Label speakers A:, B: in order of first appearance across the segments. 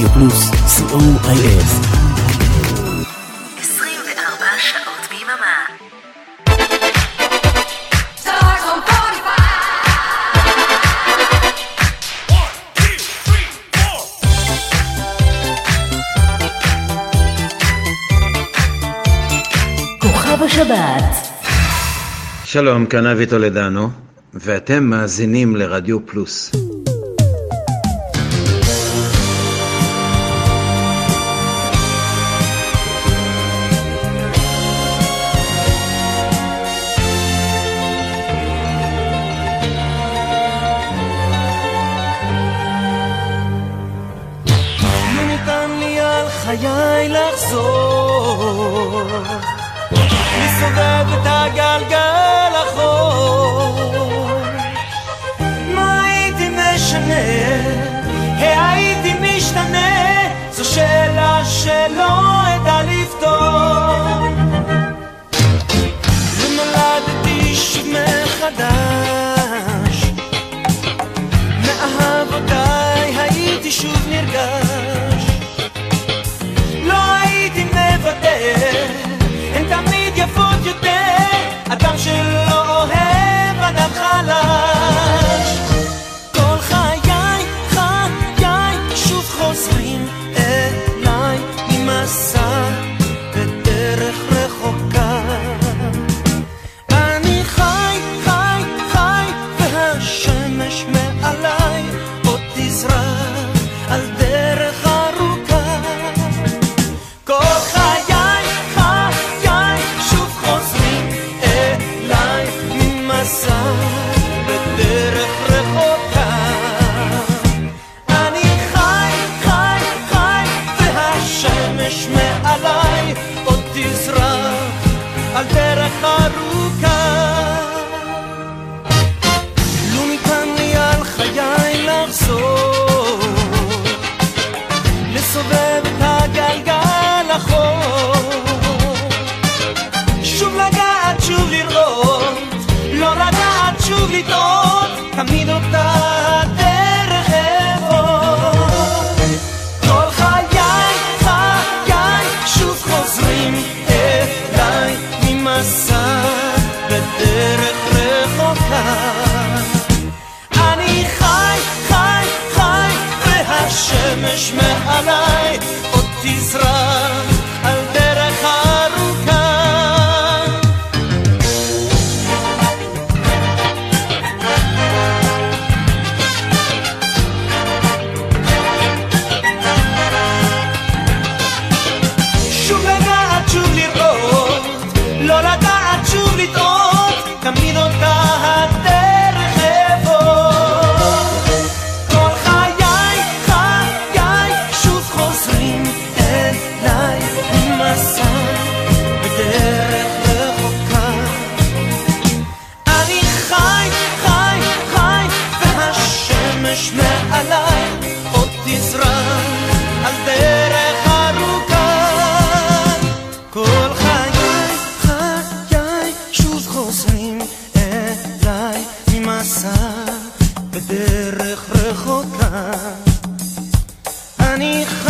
A: רדיו פלוס, co.il.
B: 24 שעות ביממה.
C: שלום, כאן אבי טולדנו, ואתם מאזינים לרדיו פלוס.
D: אני חי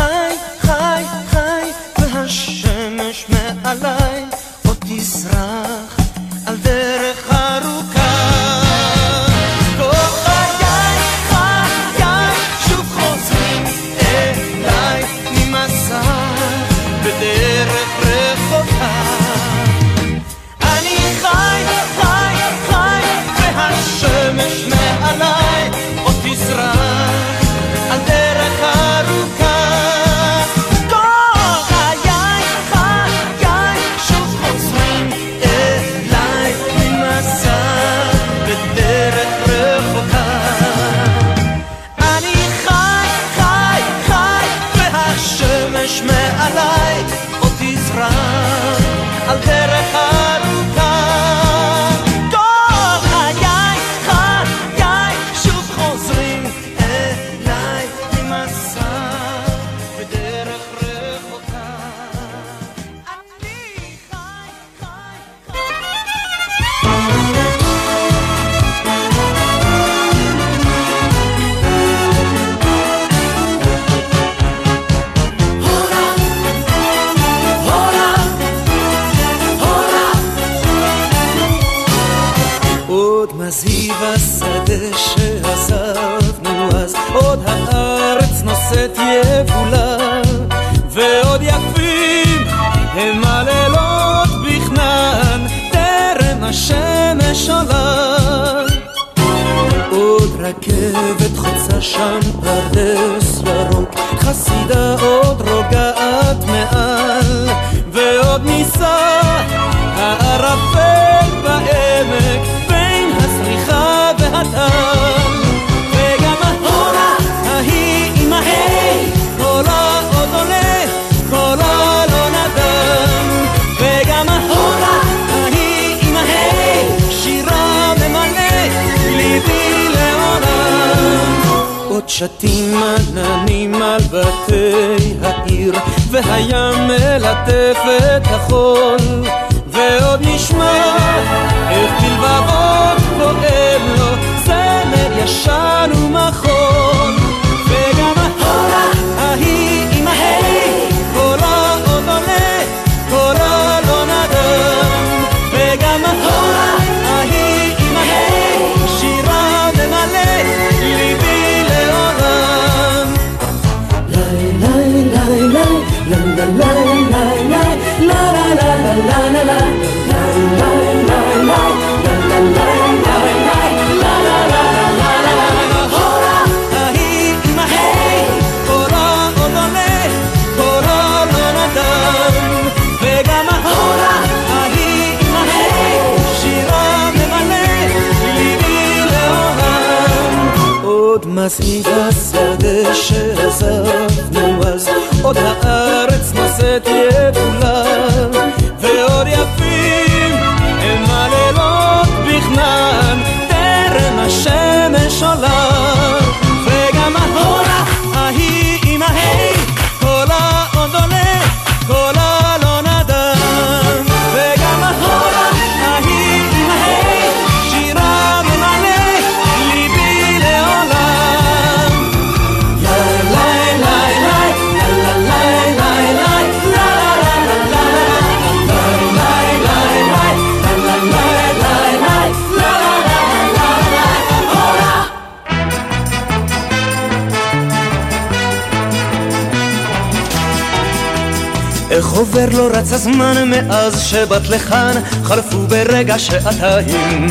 C: עובר לא רץ הזמן מאז שבאת לכאן, חלפו ברגע שעתיים.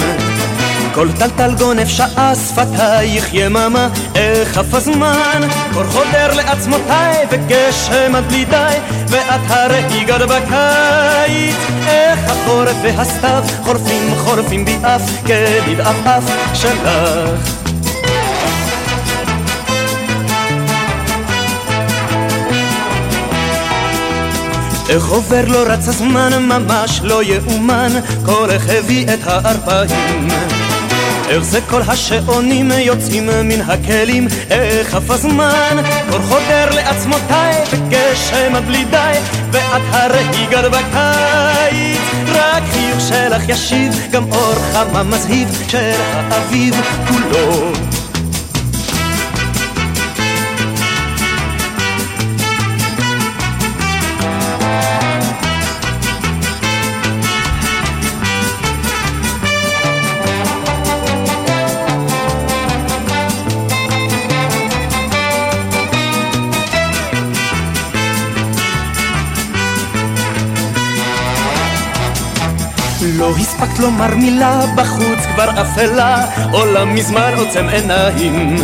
C: כל טלטל גונב שעה שפתייך יממה, איך עף הזמן, קור חודר לעצמותיי וגשם עד בלי ואת הרי גד בקיץ, איך החורף והסתיו חורפים חורפים בי אף כבדעף שלך. איך עובר לא רץ הזמן, ממש לא יאומן, כל איך הביא את הערפיים. איך זה כל השעונים יוצאים מן הכלים, איך עף הזמן, קור חודר לעצמותיי, וגשם עד בלי די, ואת הרי גר בקיץ. רק חיוך שלך ישיב, גם אור חמה מזהיב, של האביב כולו. הספקת לומר מילה, בחוץ כבר אפלה, עולם מזמן עוצם עיניים.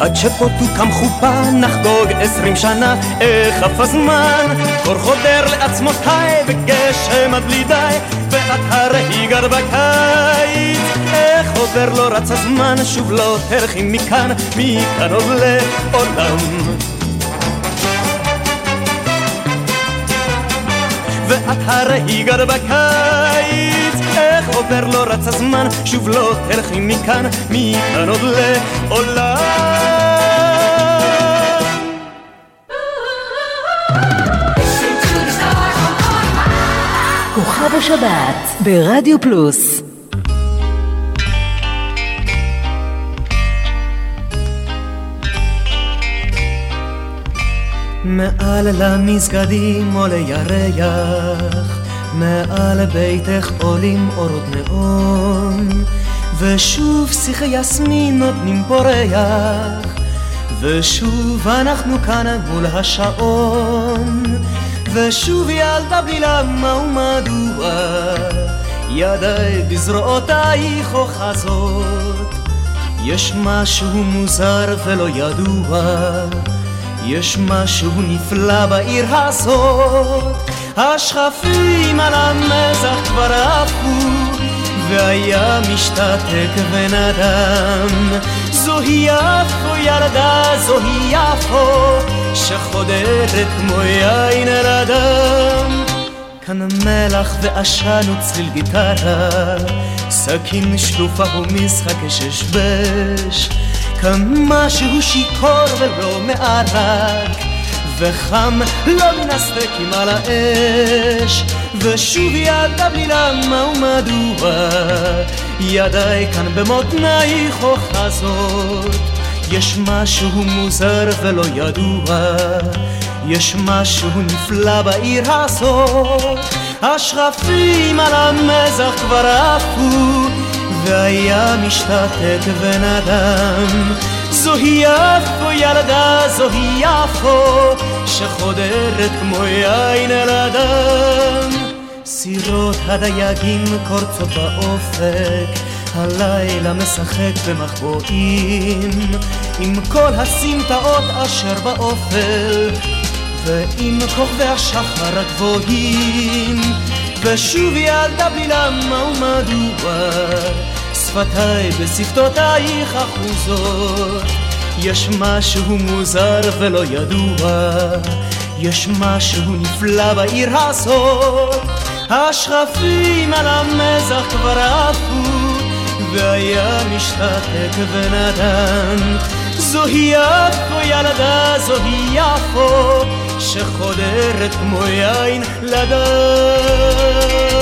C: עד שפה תוקם חופה, נחגוג עשרים שנה, איך עף הזמן, קור חודר לעצמותיי, וגשם עד בלי די, ואת הרי גר בקיץ. איך עובר לא רץ הזמן, שוב לא תלכי מכאן, מכאן עוד לעולם. ואת הרי גר בקיץ עובר לא רץ הזמן שוב לא תלכי מכאן מכאן עוד לעולם.
A: כוכב השבת ברדיו פלוס.
C: מעל למסגדים עולה ירח, מעל ביתך עולים אורות נאון, ושוב שיחי יסמין נותנים פורח ושוב אנחנו כאן מול השעון. ושוב ילדה בלי למה ומדוע ידיי בזרועותייך אוחזות יש משהו מוזר ולא ידוע יש משהו נפלא בעיר הזאת השכפים על המזח כבר עפו והיה משתתק ונדם. זוהי יפו ילדה, זוהי יפו שחודרת כמו יין על הדם כאן מלח ועשן וצליל גיטרה סכין שלופה ומשחק ששבש כאן משהו שיכור ולא מערק וחם לא מן הסטייקים על האש. ושוב ידה בלי למה ומדוע? ידיי כאן במותנייך אוחזות. יש משהו מוזר ולא ידוע. יש משהו נפלא בעיר הזאת. השרפים על המזח כבר עפו והיה משתתק ונדם זוהי יפו ילדה, זוהי יפו שחודרת כמו יין על הדם סירות הדייגים קורצות באופק הלילה משחק במחבואים. עם כל הסמטאות אשר באופל ועם כוכבי השחר הגבוהים ושוב ילדה בלי למה ומדוע שפתיי בשפתותייך אחוזות יש משהו מוזר ולא ידוע יש משהו נפלא בעיר הזאת. השכפים על המזח כבר עפו והיה משתתק ונדן. זוהי יפו ילדה זוהי יפו שחודרת כמו יין לדן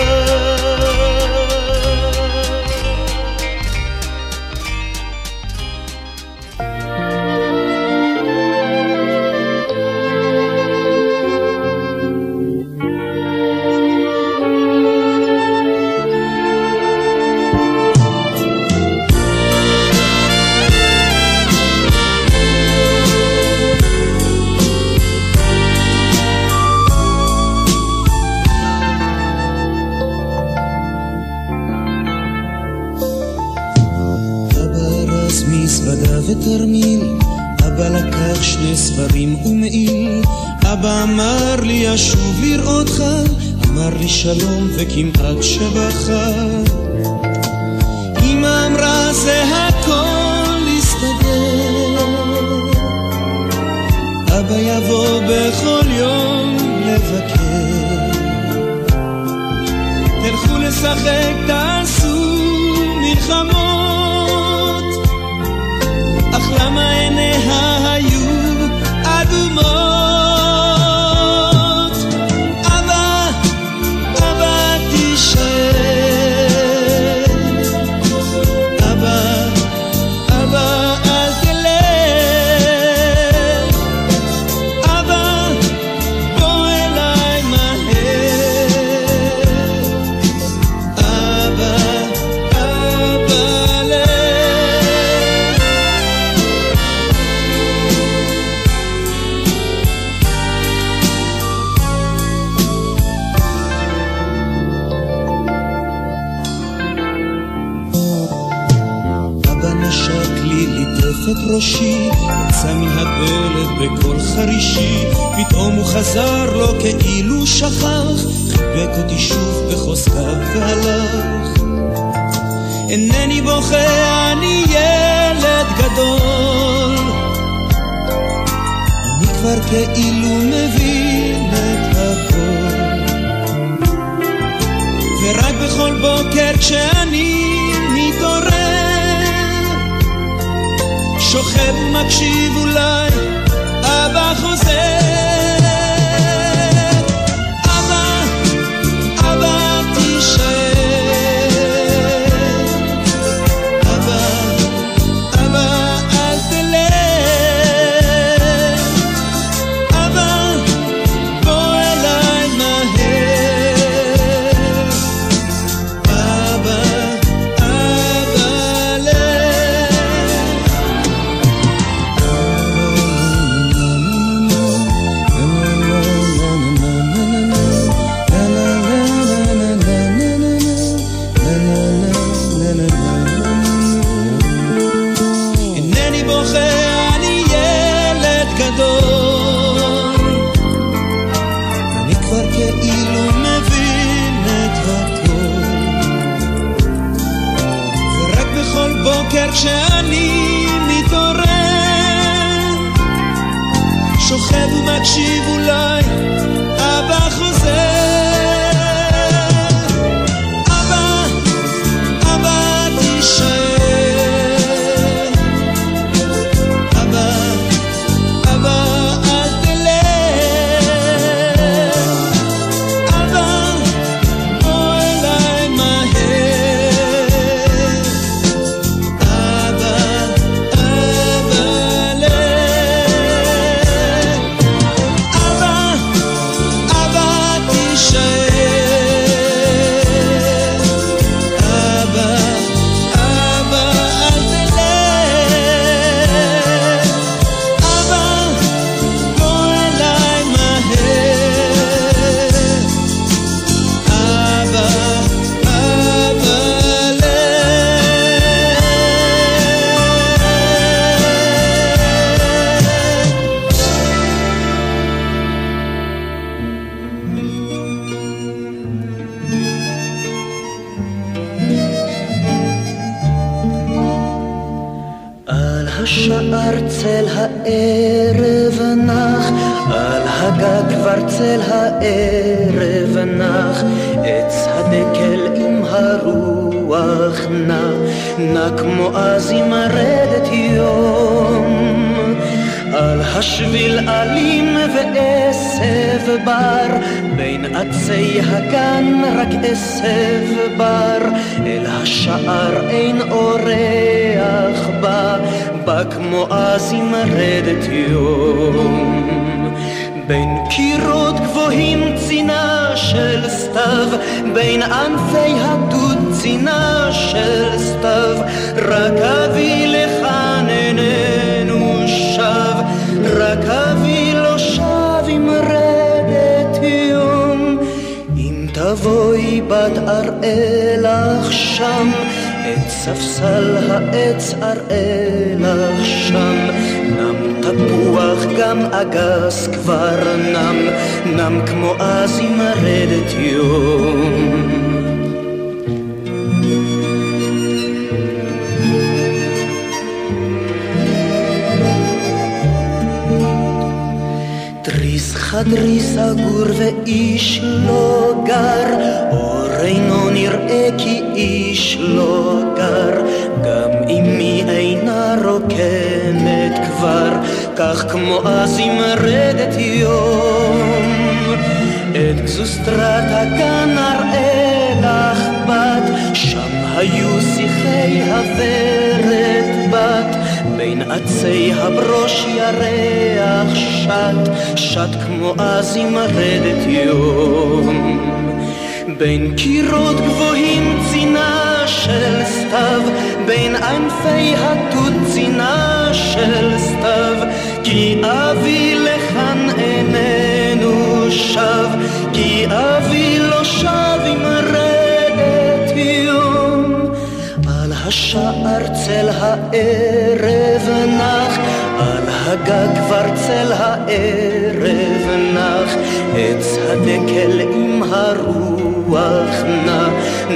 E: הערב נח, על הגג כבר צל הערב נח, עץ הדקל עם הרוח נע,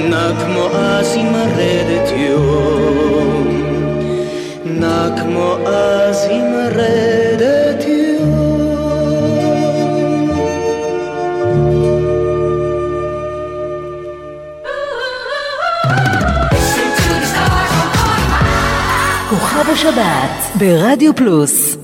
E: נע כמו אז עם רדת יום, נע כמו אז עם רדת
C: השבת ברדיו פלוס.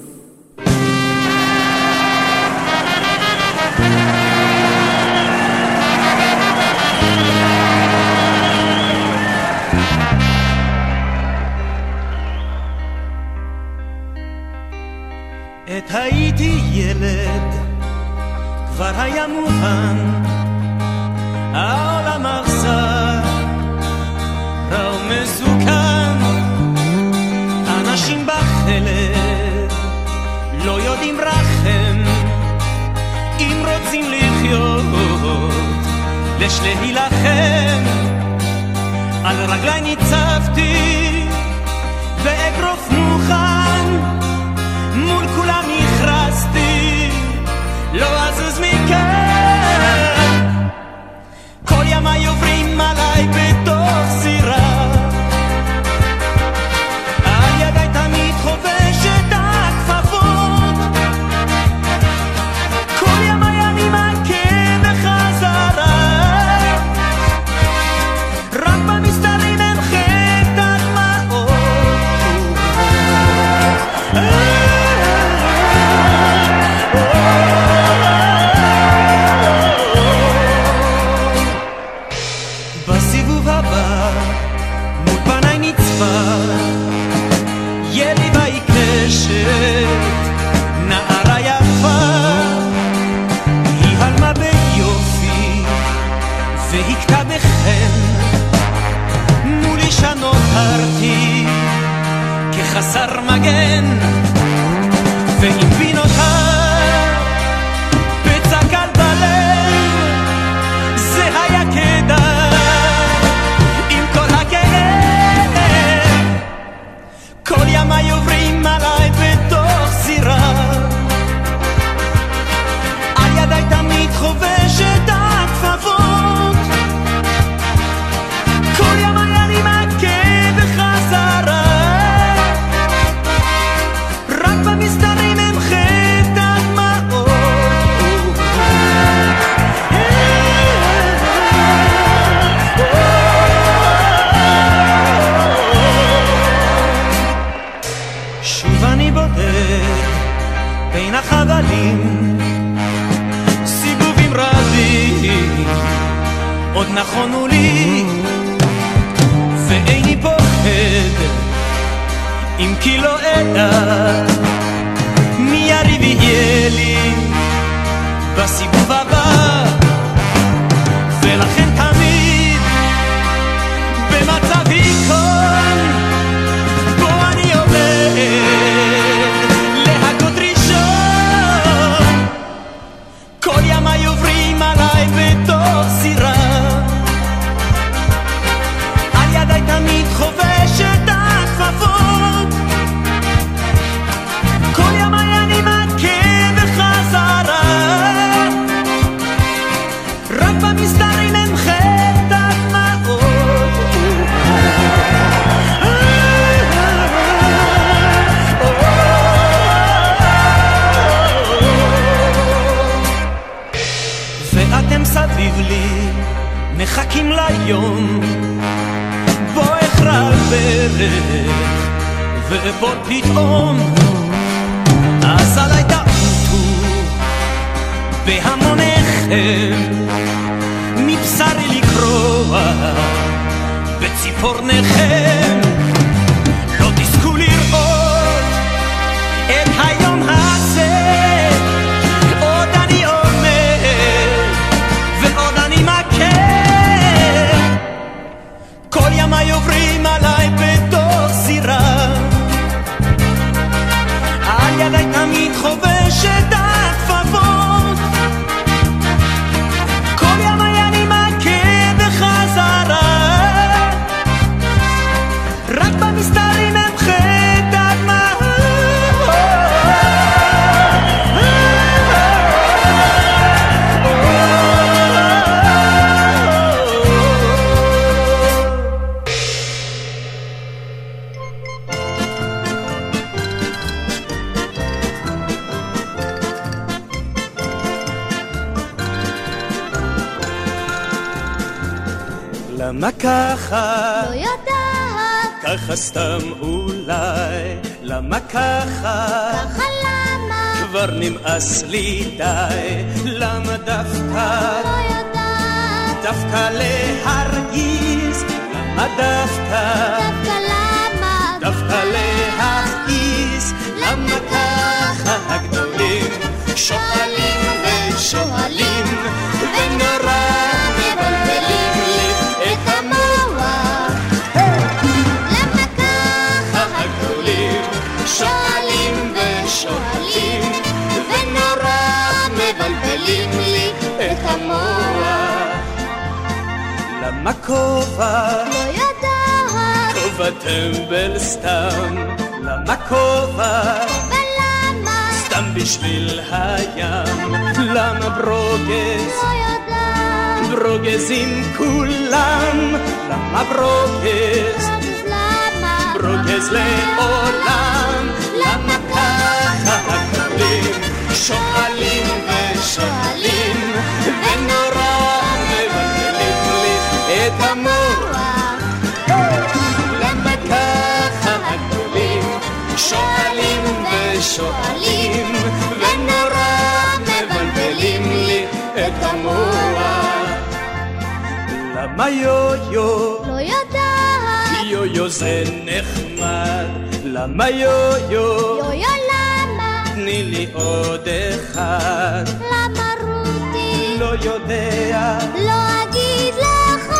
C: יו
F: זה נחמד, למה יו יו?
G: יו יו למה?
F: תני לי עוד אחד.
G: למה רותי?
F: לא יודע.
G: לא אגיד לך.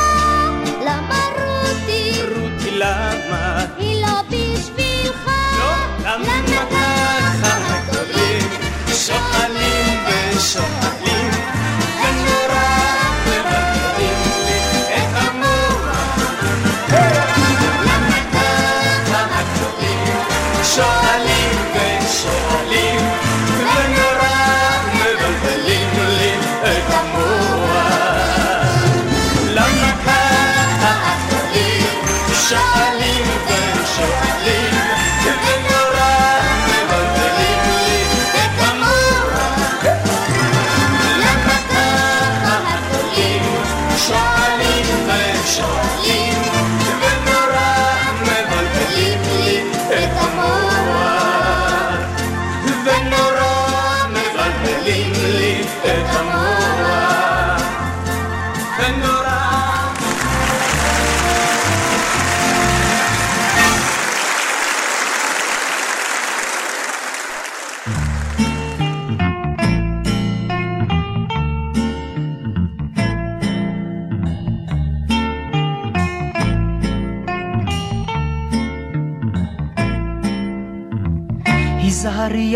G: למה רותי?
F: רותי למה?
G: היא לא בשבילך.
F: לא, למה ככה שואלים ושואלים שואלים ושואלים ונורא מבלבלים לי את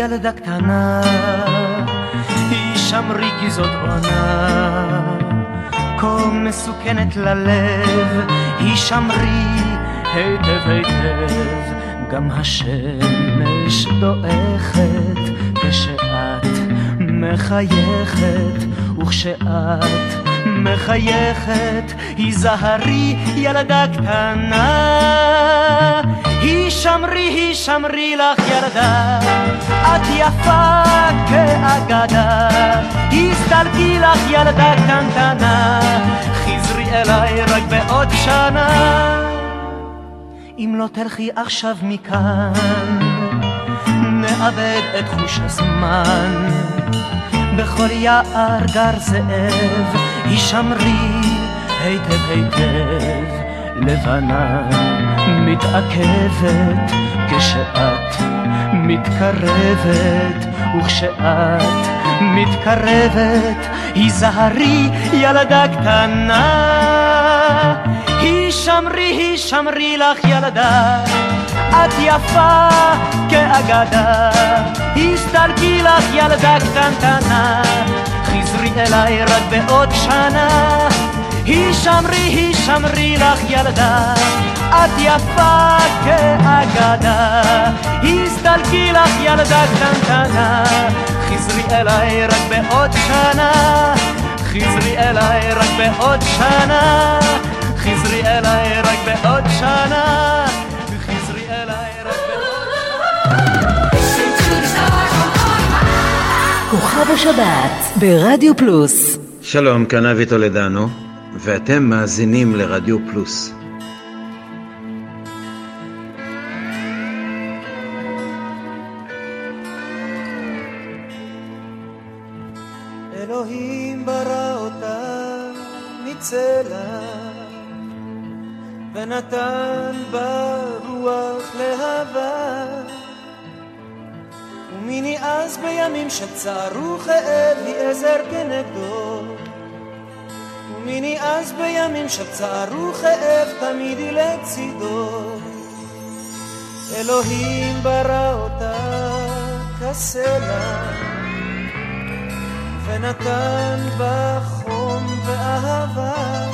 C: ילדה קטנה, הישמרי כי זאת עונה, כה מסוכנת ללב, הישמרי היטב היטב, גם השמש דועכת כשאת מחייכת, וכשאת מחייכת, היזהרי ילדה קטנה. הישמרי, הישמרי לך ילדה, את יפה כאגדה. הסתלקי לך ילדה קטנטנה, חזרי אליי רק בעוד שנה. אם לא תלכי עכשיו מכאן, נאבד את חוש הזמן. בכל יער גר זאב, הישמרי היטב היטב, לבנה מתעכבת כשאת מתקרבת, וכשאת מתקרבת, היזהרי ילדה קטנה. הישמרי, הישמרי לך ילדה, את יפה כאגדה. הסתלקי לך ילדה קטנטנה, חזרי אליי רק בעוד שנה. הישמרי, הישמרי לך ילדה, את יפה כאגדה. הסתלקי לך ילדה קטנטנה, חזרי אליי רק בעוד שנה. חזרי אליי רק בעוד שנה. חזרי אליי רק בעוד שנה.
B: כוכב השבת ברדיו פלוס
H: שלום, כאן אבי טולדנו, ואתם מאזינים לרדיו פלוס.
E: אלוהים ברא אותה מצלע ונתן בה רוח להבה ומיני אז בימים שצער וכאב היא עזר כנגדו ומיני אז בימים שצער וכאב תמיד היא לצידו. אלוהים ברא אותה כסלע ונתן בה חום ואהבה.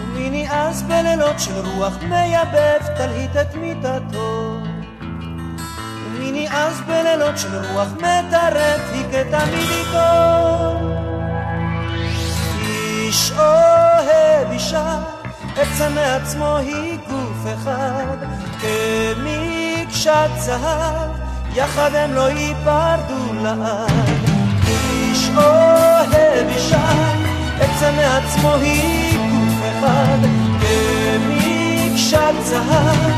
E: ומיני אז בלילות של רוח מייבב תלהיט את מיטתו. ומיני אז בלילות של רוח מטרף היא כתמיד איתו איש אוהב אישה עצה מעצמו היא גוף אחד. כמקשת זהב יחד הם לא ייפרדו לעד. איש אוהב אישה עצה מעצמו היא גוף אחד. כמקשת זהב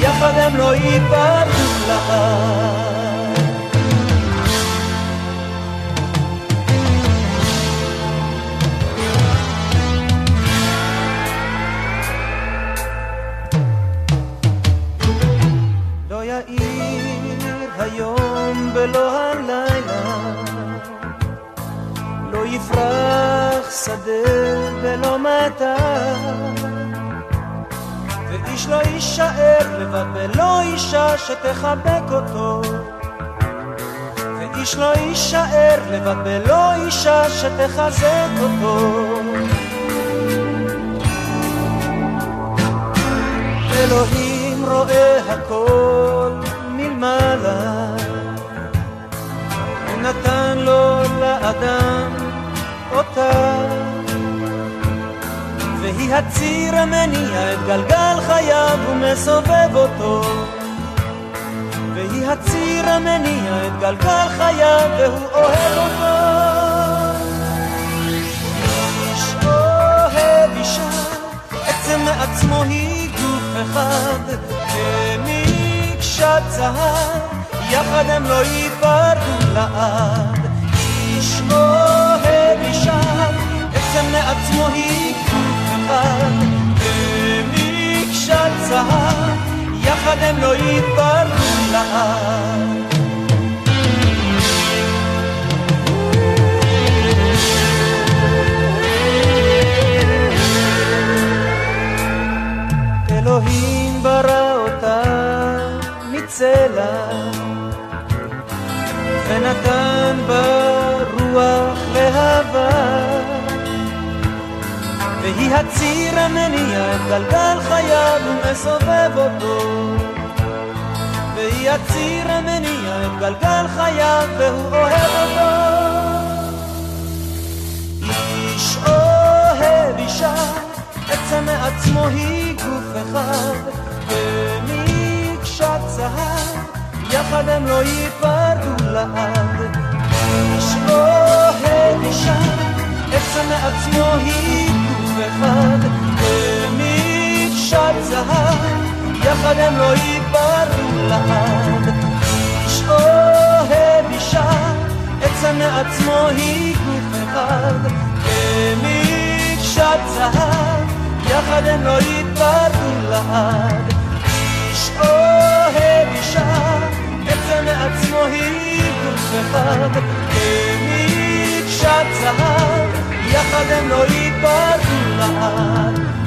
E: יחד הם לא ייפרדו לעד
C: היום בלא הלילה. לא יפרח שדה בלא מטר ואיש לא יישאר לבד בלא אישה שתחבק אותו. ואיש לא יישאר לבד בלא אישה שתחזק אותו. אלוהים רואה הכל נתן לו לאדם אותה. והיא הציר המניע את גלגל חייו ומסובב אותו. והיא הציר המניע את גלגל חייו והוא אוהב אותו. איש אוהב אישה עצם מעצמו היא גוף אחד. כמקשת זהב יחד הם לא ייפרדו לעד. איש אוהב אישה עצם מעצמו היא אחד במקשת זהב, יחד הם לא ייפרדו לעד. אלוהים ברא אותה מצלע ונתן בה רוח להבה והיא הציר המניע גלגל חייו ומסובב אותו. והיא הציר המניע את גלגל חייו והוא אוהב אותו. איש אוהב אישה עצם מעצמו היא גוף אחד. זהב יחד הם לא ייפרדו לעד איש אוהב אישה עצם מעצמו היא אחד במקשת זהב, יחד הם לא ייפרדו לעד. איש אוהב אישה, עצם מעצמו היא גוף אחד במקשת זהב, יחד הם לא ייפרדו לעד. עצם מעצמו היא גוף אחד במקשת זהב יחד הם לא ייפרדו לעד.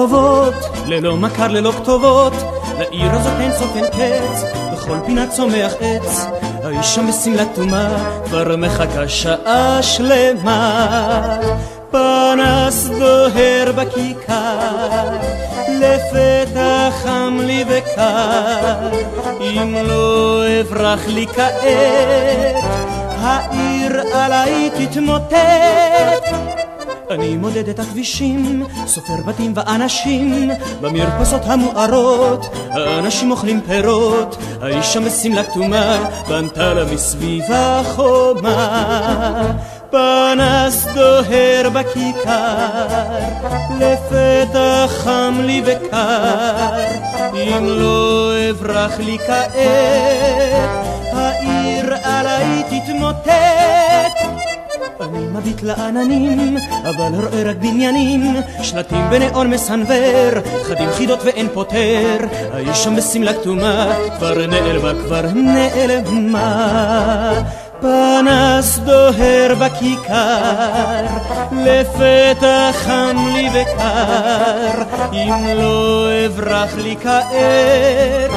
C: ברחובות, ללא מכר, ללא כתובות, לעיר הזאת אין סוף אין קץ, בכל פינה צומח עץ. האישה בשמלה כתומה, כבר מחכה שעה שלמה. פנס דוהר בכיכר, לפתע חם לי וקר, אם לא אברח לי כעת, העיר עליי תתמוטט. אני מודד את הכבישים, סופר בתים ואנשים, במרפסות המוארות, האנשים אוכלים פירות, האישה בשמלה כתומה, בנתה לה מסביבה חומה. פנס דוהר בכיכר, לפתע חם לי וקר, אם לא אברח לי כעת, העיר עליי תתמוטט. אני מביט לעננים, אבל רואה רק בניינים, שלטים בנאון מסנוור, חדים חידות ואין פותר, האיש שם בשמלה כתומה, כבר נעלמה, כבר נעלמה. פנס דוהר בכיכר, לפתע חם לי וקר, אם לא אברח לי כעת,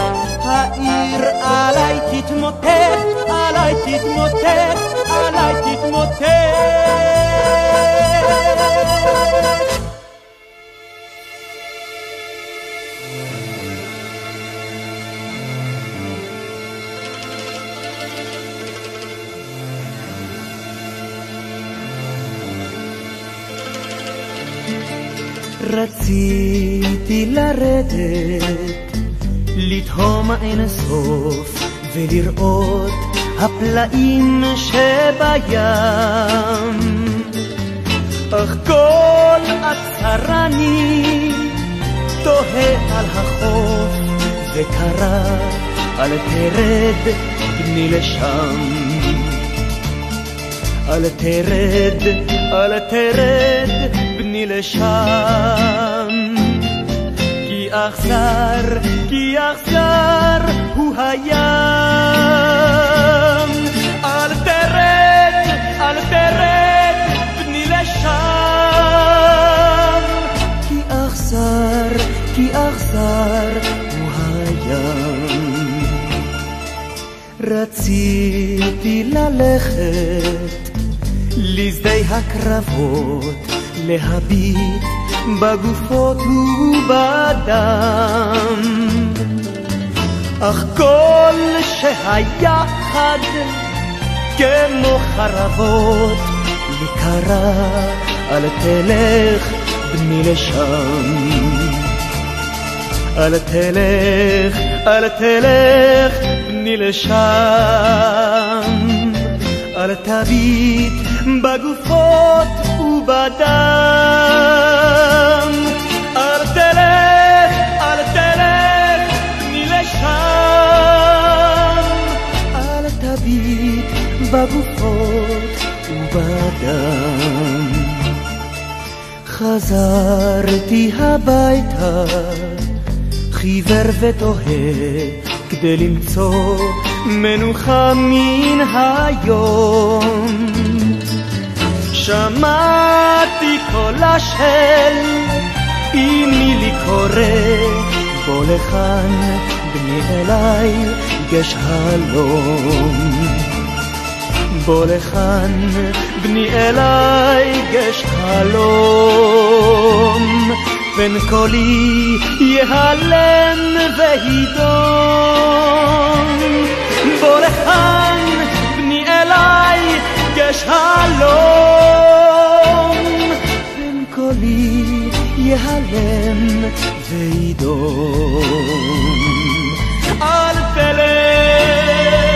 C: העיר עליי תתמוטט, עליי תתמוטט, עליי תתמוטט. רציתי לרדת, לתהום אין סוף ולראות הפלאים שבים. אך כל עצרני תוהה על החוף וקרא אל תרד בני לשם. אל תרד, אל תרד בני לשם. כי אכזר, כי אכזר הוא הים. אל תרד, אל תרד בני לשם. כי אכזר, כי אכזר הוא הים. רציתי ללכת לשדה הקרבות, להביט בגופות ובדם. אך כל שהיה חד כמו חרבות, קרא אל תלך בני לשם. אל תלך, אל תלך בני לשם. אל תביט בגופות ובדם. אל תלך, אל תלך בני לשם. אל תביט בגופות ובדם. חזרתי הביתה חיוור ותוהה כדי למצוא מנוחה מן היום. שמעתי קולה של אמי לי קורא, בוא לכאן בני אליי גש הלום. בוא לכאן בני אליי גש חלום. פן קולי ייהלם וידום. בוא לכאן, אליי, גש הלום. פן קולי ייהלם וידום. אל תלך,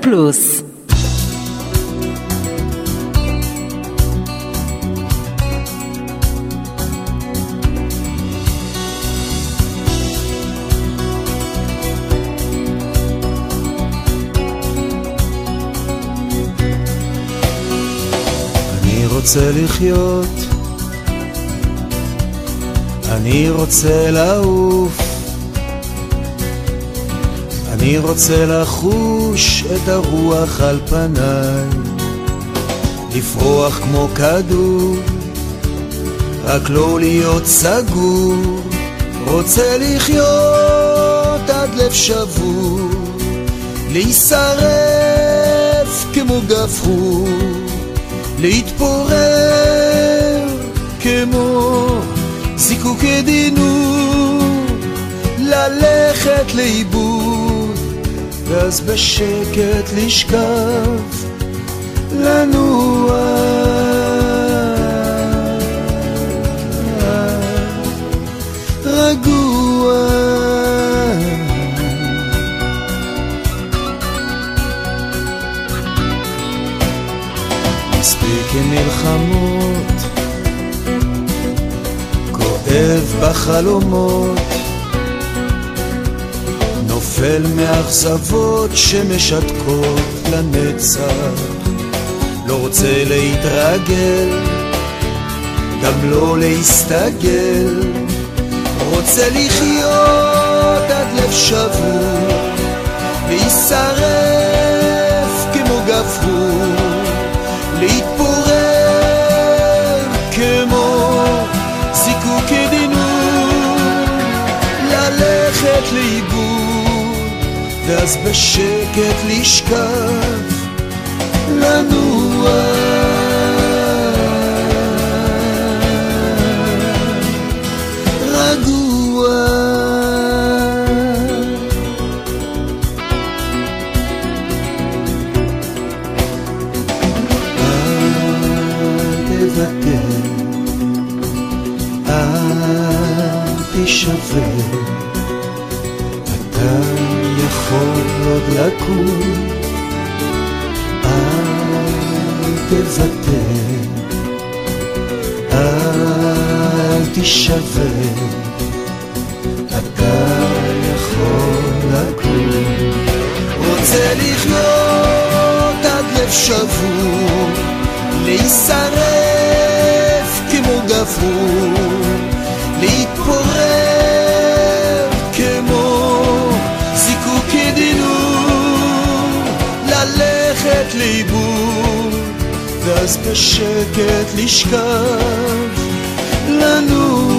B: פלוס.
E: אני רוצה לחיות, אני רוצה לעוף, אני רוצה לחוש את הרוח על פניי, לפרוח כמו כדור, רק לא להיות סגור, רוצה לחיות עד לב שבור, להישרף כמו גפרור. להתפורר כמו זיקוק דינור, ללכת לאיבוד, ואז בשקט לשכב, לנוע. רגוע מספיק עם מלחמות, כואב בחלומות, נופל מאכזבות שמשתקות לנצח, לא רוצה להתרגל, גם לא להסתגל, רוצה לחיות עד לב שבור, להישרף כמו גפרור. להתפורר כמו זיקוק דינור, ללכת לאיבוד, ואז בשקט לשכב, לנוע. רגוע לקום, אל תוותר, אל תישבר, אתה יכול לקום. רוצה לחיות עד לב שבור, להישרף כמו גפרור, להתפורר ללכת לאיבוד, ואז בשקט לשכב, לנוע,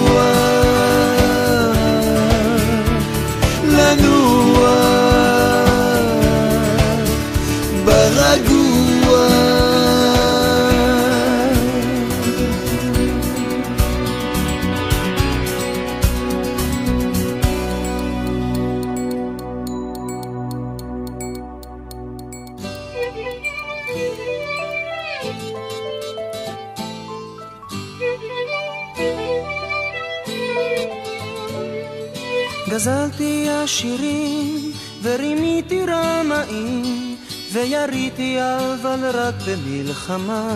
C: גזלתי עשירים ורימיתי רמאים ויריתי אבל רק במלחמה.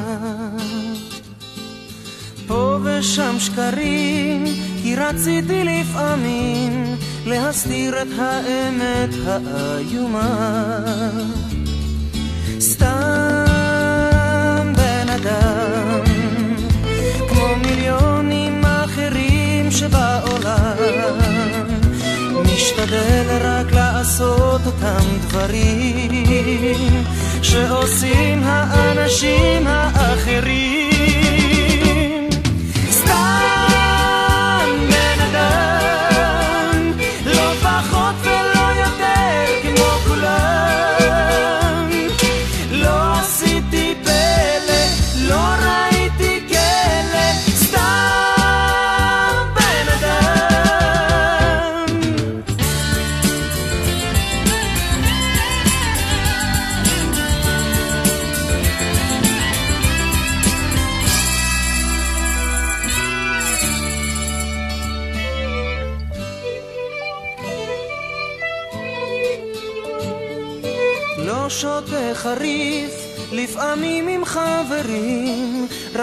C: פה ושם שקרים כי רציתי לפעמים להסתיר את האמת האיומה. סתם בן אדם כמו מיליונים אחרים שבעולם משתדל רק לעשות אותם דברים שעושים האנשים האחרים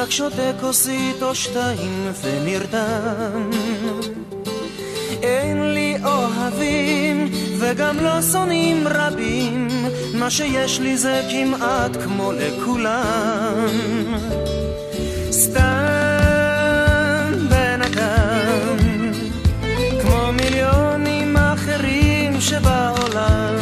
C: רק שותה כוסית או שתיים ונרדם. אין לי אוהבים וגם לא שונאים רבים, מה שיש לי זה כמעט כמו לכולם. סתם בן אדם, כמו מיליונים אחרים שבעולם.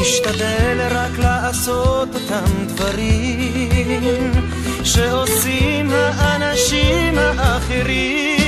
C: משתדל רק לעשות אותם דברים שעושים האנשים האחרים.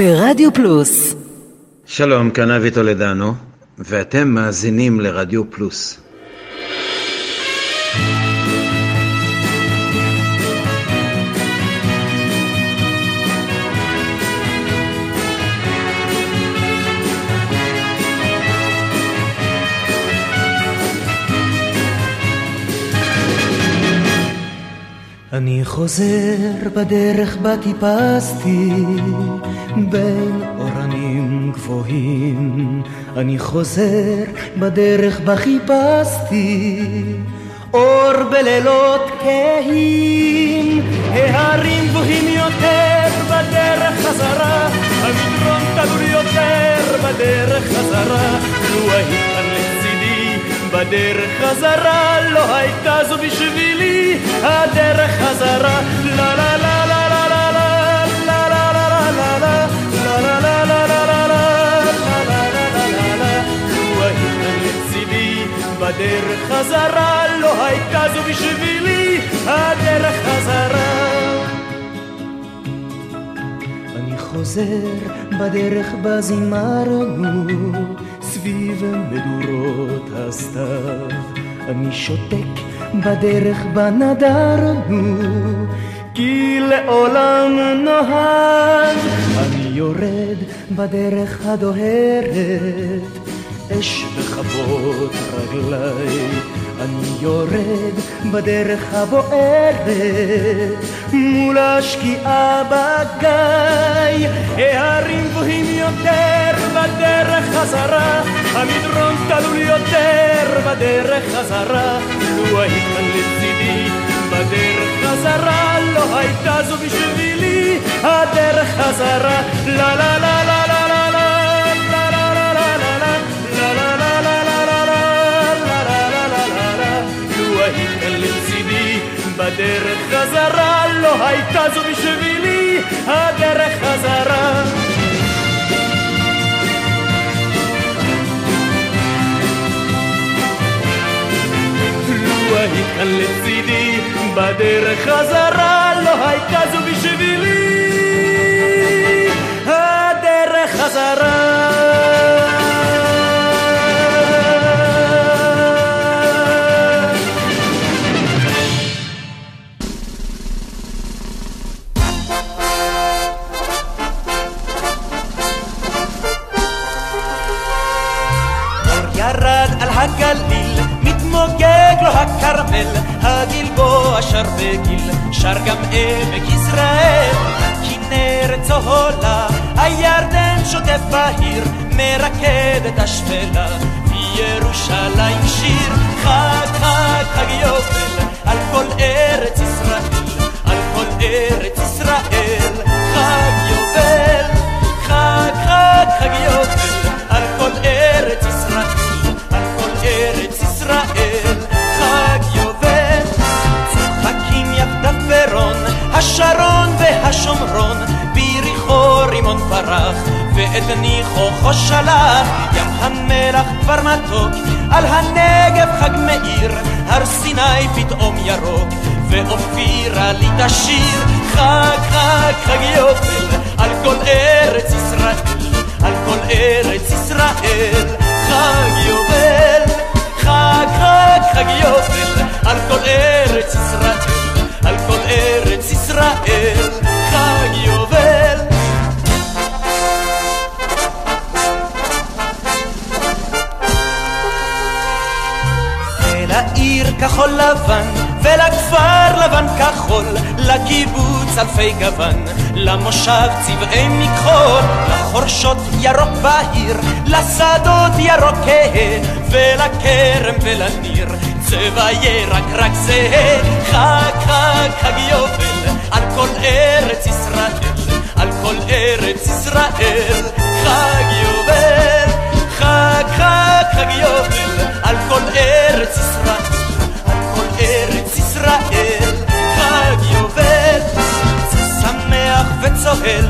A: ברדיו פלוס
H: שלום, כאן אבי טולדנו, ואתם מאזינים לרדיו פלוס.
C: אני חוזר בדרך בה טיפסתי בין אורנים גבוהים. אני חוזר בדרך בה חיפשתי אור בלילות כהים. ההרים גבוהים יותר בדרך חזרה המדרון תלול יותר בדרך חזרה. לו היית כאן לצידי בדרך חזרה לא הייתה זו בשבילי הדרך חזרה. לה לה לה חזרה, לא הייתה זו בשבילי הדרך חזרה. אני חוזר בדרך בה זימרנו, סביב מדורות הסתיו. אני שותק בדרך בה נדרנו, כי לעולם נוהג. אני יורד בדרך הדוהרת, אש בכבות רגליי. אני יורד בדרך הבוערת, מול השקיעה בגיא. ההרים גבוהים יותר בדרך חזרה, המדרון תלול יותר בדרך חזרה. לו היית כאן לצידי בדרך חזרה, לא הייתה זו בשבילי הדרך חזרה. לה לה לה לה לה היית לצידי בדרך חזרה, לא הייתה זו בשבילי הדרך חזרה. היית לצידי בדרך חזרה, לא הייתה זו בשבילי הדרך חזרה. הגליל, מתמוגג לו הכרמל, הגלבוע שר בגיל, שר גם עמק יזרעאל. הכנרת צהולה, הירדן שוטף בהיר, מרקד את השפלה, וירושלים שיר, חג חג חג יובל, על כל ארץ ישראל, על כל ארץ ישראל, חג יובל, כבר מתוק, על הנגב חג מאיר, הר סיני פתאום ירוק, ואופירה לי תשיר, חג חג חג יובל, על כל ארץ ישראל, על כל ארץ ישראל, חג יובל, חג חג חג יובל, על כל ארץ ישראל, על כל ארץ ישראל, כחול לבן, ולכפר לבן כחול, לקיבוץ אלפי גוון, למושב צבעי מכחול, לחורשות ירוק בהיר, לשדות ירוק כהה, ולכרם ולניר, צבע ירק רק זהה, חג חג חג יובל, על כל ארץ ישראל, על כל ארץ ישראל, חג יובל, חג חג חג יובל, על כל ארץ ישראל, ישראל, חג יובל, שמח וצוהל,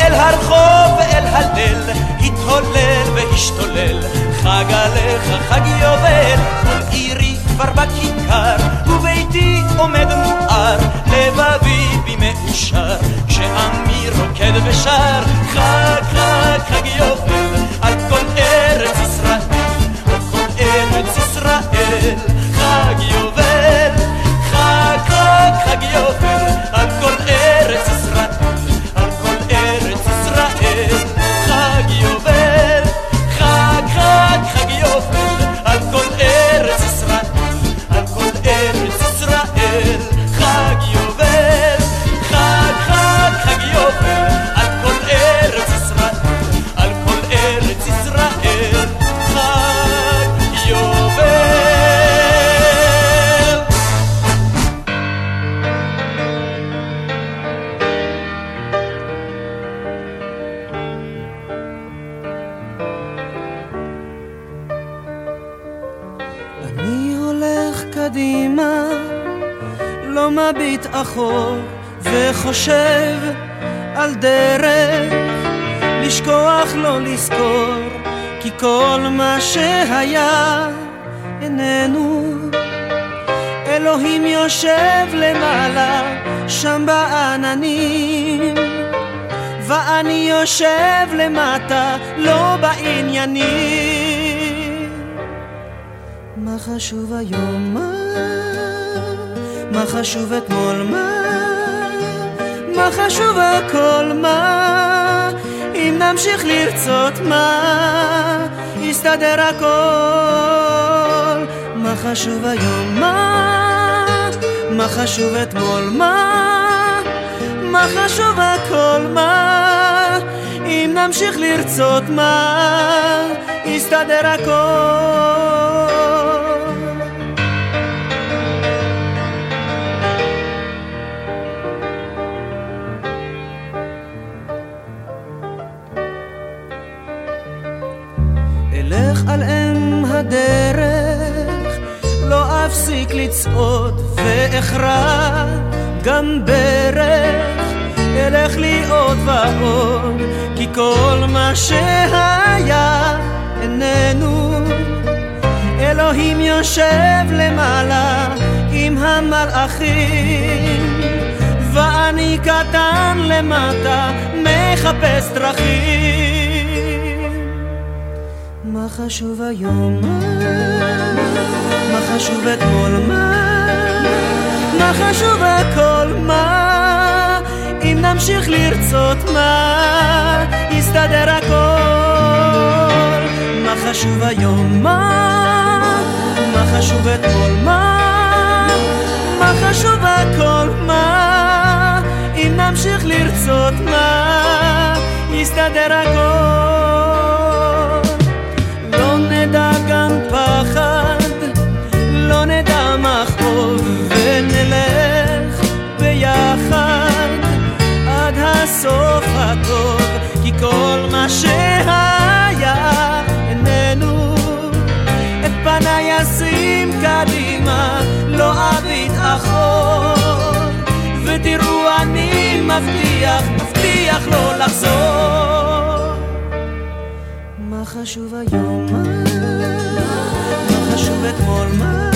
C: אל הרחוב ואל הליל, התהולל והשתולל, חג עליך חג יובל, כל עירי כבר בכיכר, וביתי עומד מואר, לבבי בי מאושר, כשעמי רוקד ושר, חג חג חג יובל, על כל ארץ ישראל, על כל ארץ ישראל, חג יובל, i'll Ach, Hagiochen, אחור, וחושב על דרך, לשכוח לא לזכור, כי כל מה שהיה איננו. אלוהים יושב למעלה, שם בעננים. ואני יושב למטה, לא בעניינים. מה חשוב היום? מה? מה חשוב אתמול? מה? מה חשוב הכל? מה? אם נמשיך לרצות מה? יסתדר הכל. מה חשוב היום? מה? מה חשוב אתמול? מה? מה חשוב הכל? מה? אם נמשיך לרצות מה? יסתדר הכל. אפסיק לצעוד ואכרע גם ברך, אלך לי עוד ועוד, כי כל מה שהיה איננו. אלוהים יושב למעלה עם המלאכים, ואני קטן למטה מחפש דרכים. מה חשוב היום? חשוב אתמול? מה? מה חשוב הכל? מה? אם נמשיך לרצות מה? יסתדר הכל. מה חשוב היום? מה? מה חשוב אתמול? מה? מה חשוב הכל? מה? אם נמשיך לרצות מה? יסתדר הכל. הסוף הטוב, כי כל מה שהיה איננו. את פניי אשים קדימה, לא אביט אחור, ותראו אני מבטיח, מבטיח לא לחזור. מה חשוב היום? מה? מה חשוב אתמול? מה?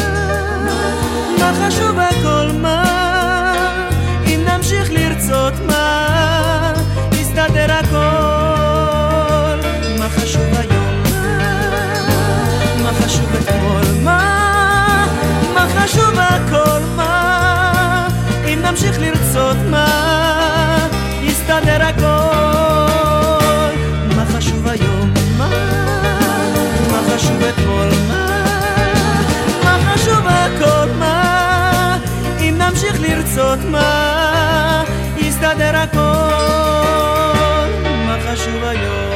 C: מה חשוב הכל? מה? אם נמשיך לרצות מה? אם נמשיך לרצות מה? יסתדר הכל. מה חשוב היום? מה? מה חשוב אתמול? מה? מה חשוב הכל? מה? אם נמשיך לרצות מה? יסתדר הכל. מה חשוב היום?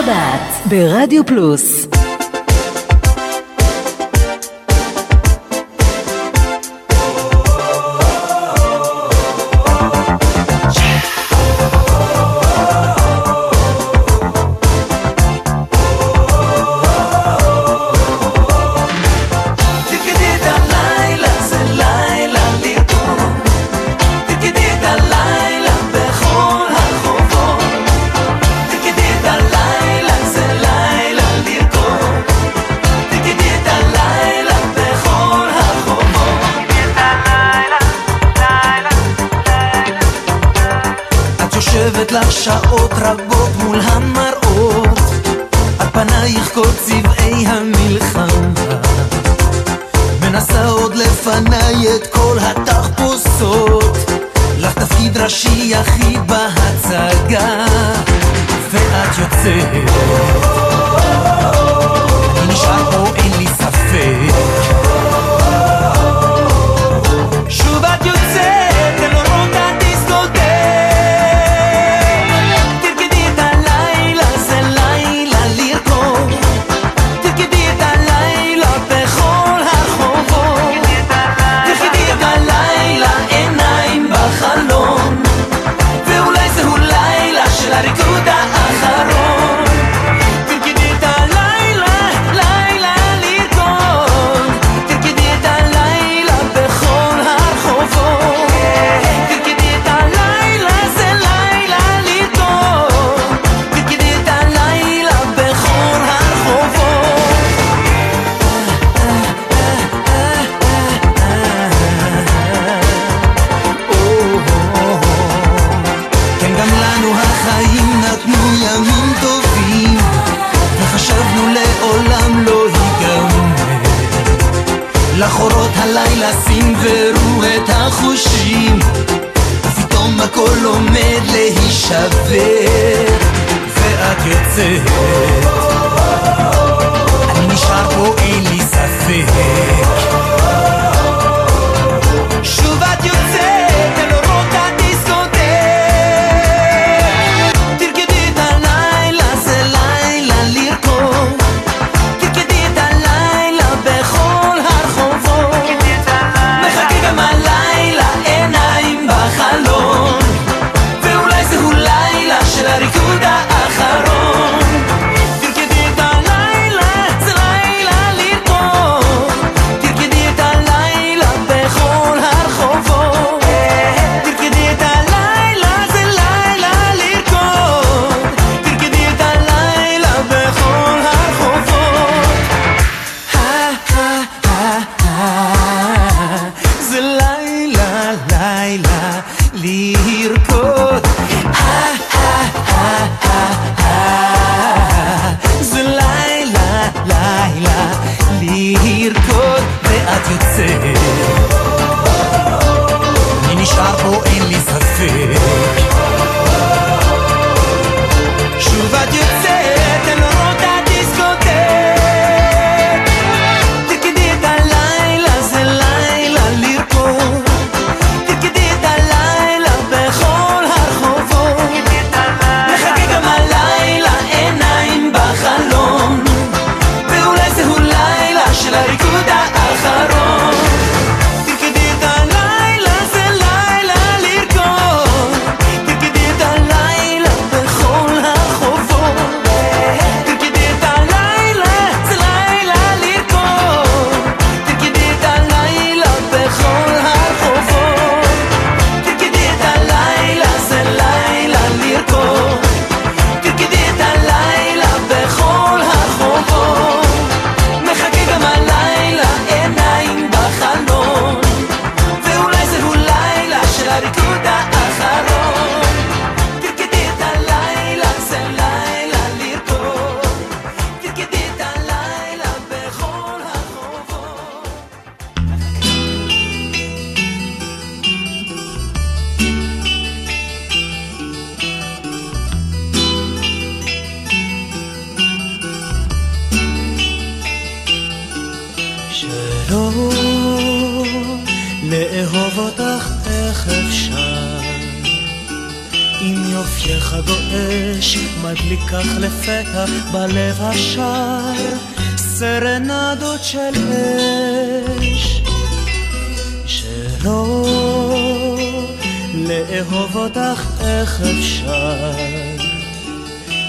A: השבת ברדיו פלוס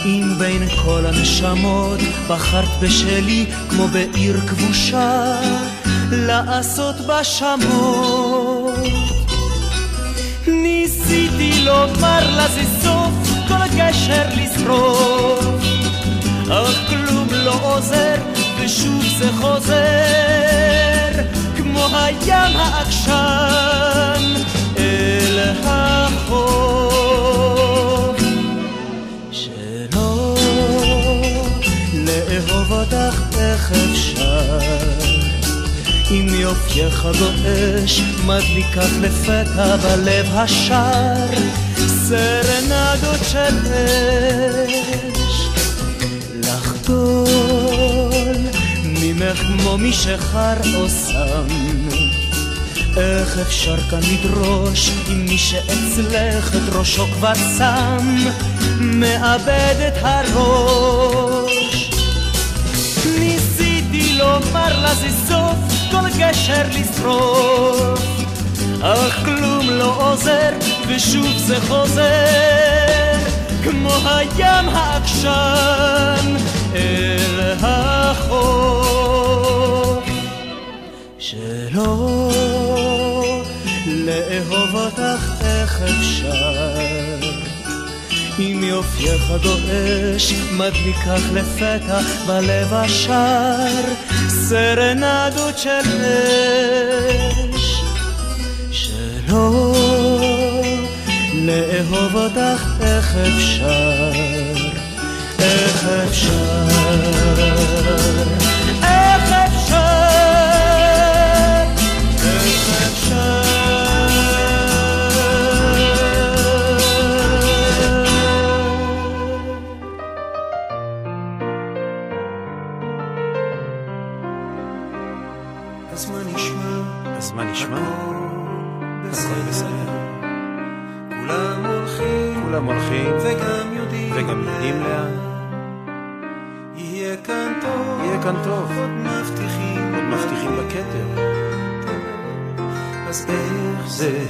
C: אם בין כל הנשמות. בחרת בשלי כמו בעיר כבושה לעשות בה שמות. ניסיתי לומר לה זה סוף כל הגשר לשרוף. אך כלום לא עוזר ושוב זה חוזר. כמו הים העקשן אל החוף לאהוב אותך איך אפשר. אם יופייך גועש מדליק כך לפתע בלב השער סרנדות של אש. לחדול ממך כמו משחר או סם איך אפשר כאן לדרוש אם מי שאצלך את ראשו כבר שם? מאבד את הראש לומר לה זה סוף כל גשר לשרוף. אך כלום לא עוזר ושוב זה חוזר כמו הים העקשן אל החוף. שלא לאהוב אותך איך אפשר אם יופייך גועש מדליק כך לפתע בלב השער סרנדות של אש שלא לאהוב אותך איך אפשר איך אפשר
E: כאן טוב. עוד מבטיחים,
I: עוד מבטיחים בכתר.
E: אז איך זה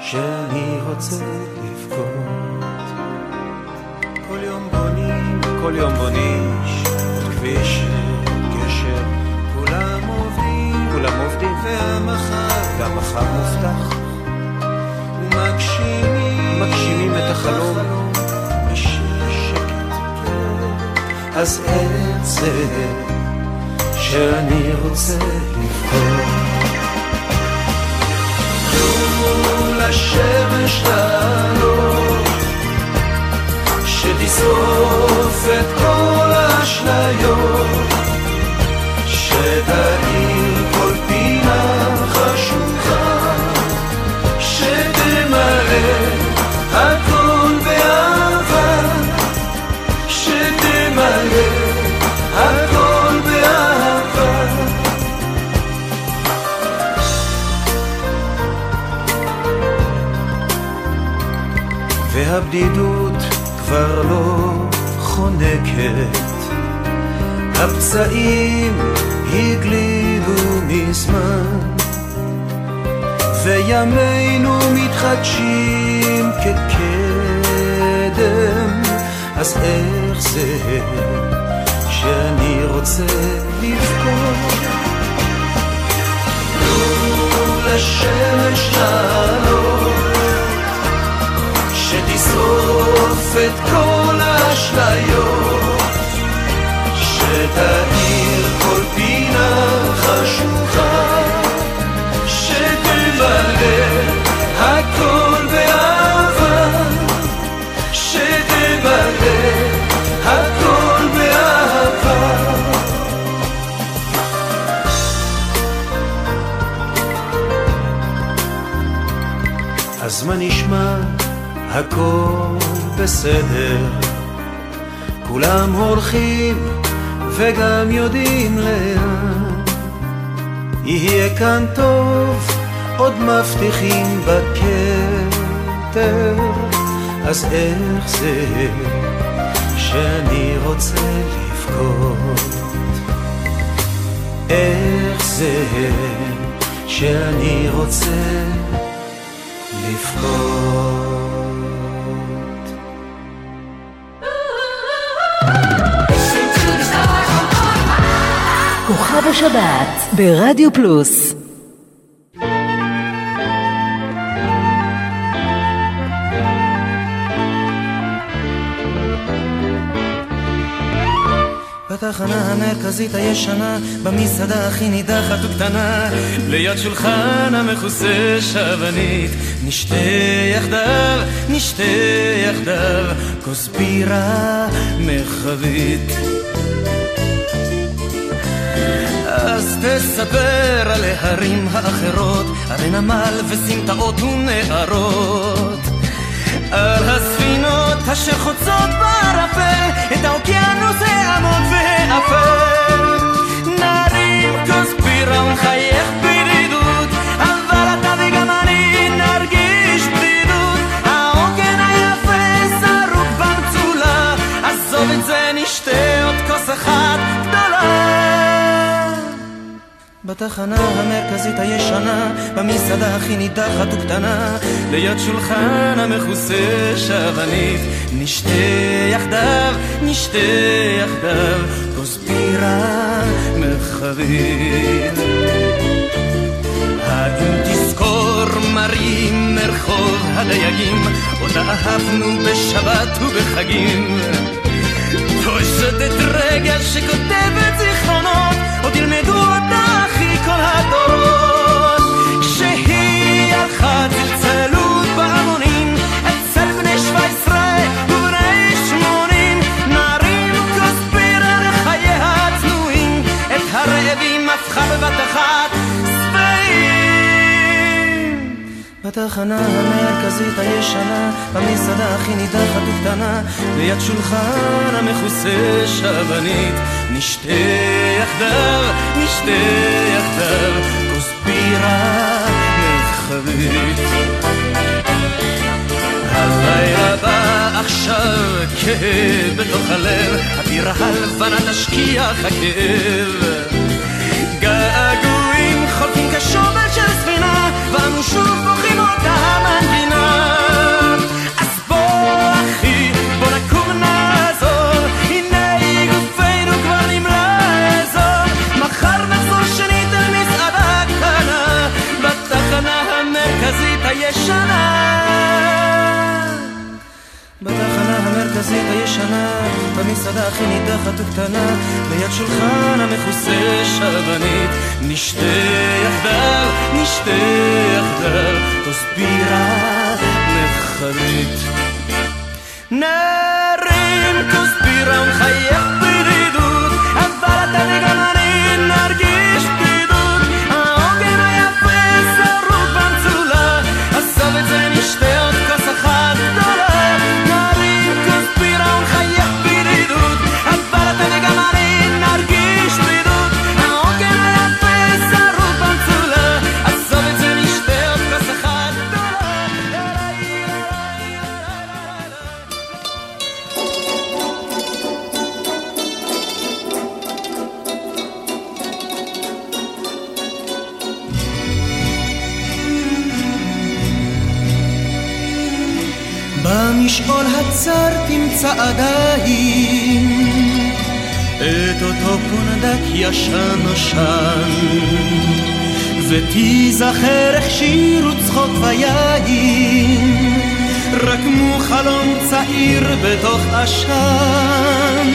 E: שאני רוצה לבכות? כל יום בונים,
I: כל יום בונים עוד כביש, גשר,
E: כולם עובדים,
I: כולם עובדים,
E: והמחר,
I: והמחר מובטח.
E: אז איך זה שאני רוצה לבכות? תנו לשמש לעלות, שתשרוף את כל האשליות, שתאיר והבדידות כבר לא חונקת, הפצעים הגלידו מזמן, וימינו מתחדשים כקדם, אז איך זה שאני רוצה לבכות? לשמש לעלות שתשרוף את כל האשליות, שתאיר כל פינה חשוכה, שתמלא הכל באהבה, שתמלא הכל באהבה. אז מה נשמע? הכל בסדר, כולם הולכים וגם יודעים לאן. יהיה כאן טוב, עוד מבטיחים בכתר, אז איך זה שאני רוצה לבכות? איך זה שאני רוצה לבכות?
A: השבת ברדיו פלוס
C: בתחנה המרכזית הישנה, במסעדה הכי נידחת וקטנה, ליד שולחן המכוסה שבנית, נשתה יחדיו, נשתה יחדיו, כוס בירה מרחבית. אז תספר על ההרים האחרות, על נמל וסמטאות ונערות. על הספינות אשר חוצות בערפל את האוקיינוס העמוק והאפל. נרים כוס בירה ונחייך בתחנה המרכזית הישנה, במסעדה הכי נידחת וקטנה, ליד שולחן המכוסה שבנית, נשתה יחדיו, נשתה יחדיו, כוס בירה מרחבית. האם תזכור מרים מרחוב הדייגים, אותה אהבנו בשבת ובחגים. פושטת רגל שכותבת זיכרונות, עוד ילמדו אותה הדורות. כשהיא הלכה צלצלו בהמונים, אצל בני שבע עשרה ובני שמונים, נרים כוס בירה לחיי הצנועים, את הרעבים הפכה בבת אחת. בתחנה המרכזית הישנה, במסעדה הכי נידחת וקטנה, ליד שולחן המכוסה שבנית, נשתה יחדיו, נשתה יחדיו, כוס בירה מחבית. הלילה בא עכשיו כאב בתוך הלב, הבירה הלבנה תשכיח הכאב. במסעדה הכי נידחת וקטנה, ליד שולחן המכוסה שבנית, נשתה יחדיו, נשתה יחדיו, כוס בירה מחרית. נרים כוס בירה ונחייך פונדק ישן נושן ותיזכר איך שירו צחוק ויין רקמו חלום צעיר בתוך עשן.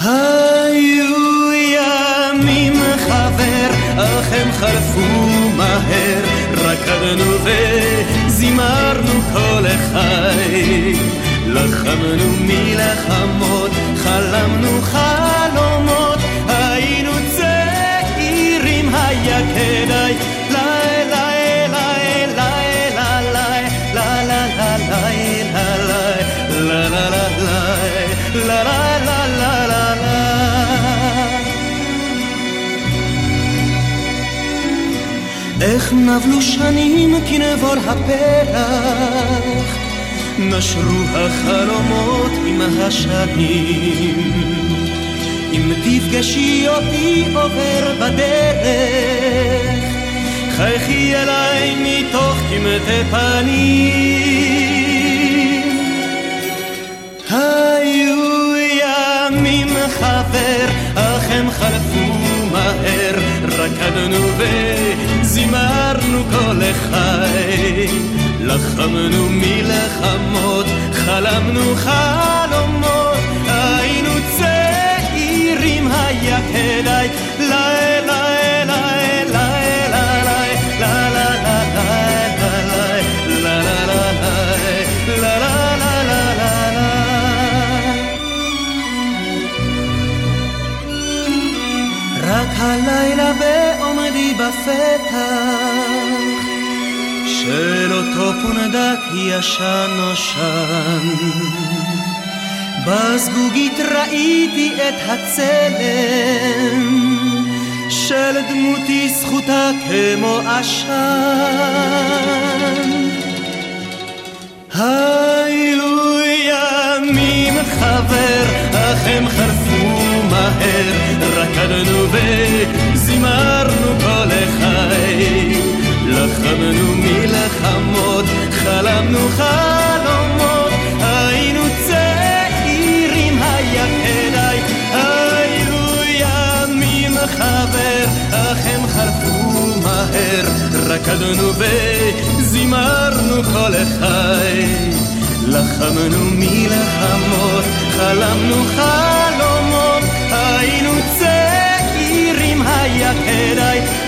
C: היו ימים חבר, אך הם חלפו מהר, רקדנו וזימרנו כל החי. לחמנו מלחמות, חלמנו חלומות, היינו צעירים, היה כדאי. איך נבלו שנים כנבור הפרח נשרו החלומות עם השנים. אם תפגשי אותי עובר בדרך, חייכי אליי מתוך קמטי פנים. היו ימים חבר, אך הם חלפו מהר, רקדנו וזימרנו כל החי. לחמנו מלחמות, חלמנו חלומות, היינו צעירים, היה כדאי. לי, לי, לי, לי, לי, לי, לי, לי, לי, לי, לי, לי, לי, רק הלילה בעומדי בפתח של אותו פונדק ישן נושן בזגוגית ראיתי את הצלם של דמותי זכותה כמו עשן היו ימים חבר, אך הם חלפו מהר, רקדנו וזימרנו כל החי. לחמנו מלחמות, חלמנו חלומות, היינו צעירים, היה כדאי. היו ימים חבר, אך הם חלפו מהר, רקדנו וזימרנו כל החי. לחמנו מלחמות, חלמנו חלומות, היינו צעירים, היה כדאי.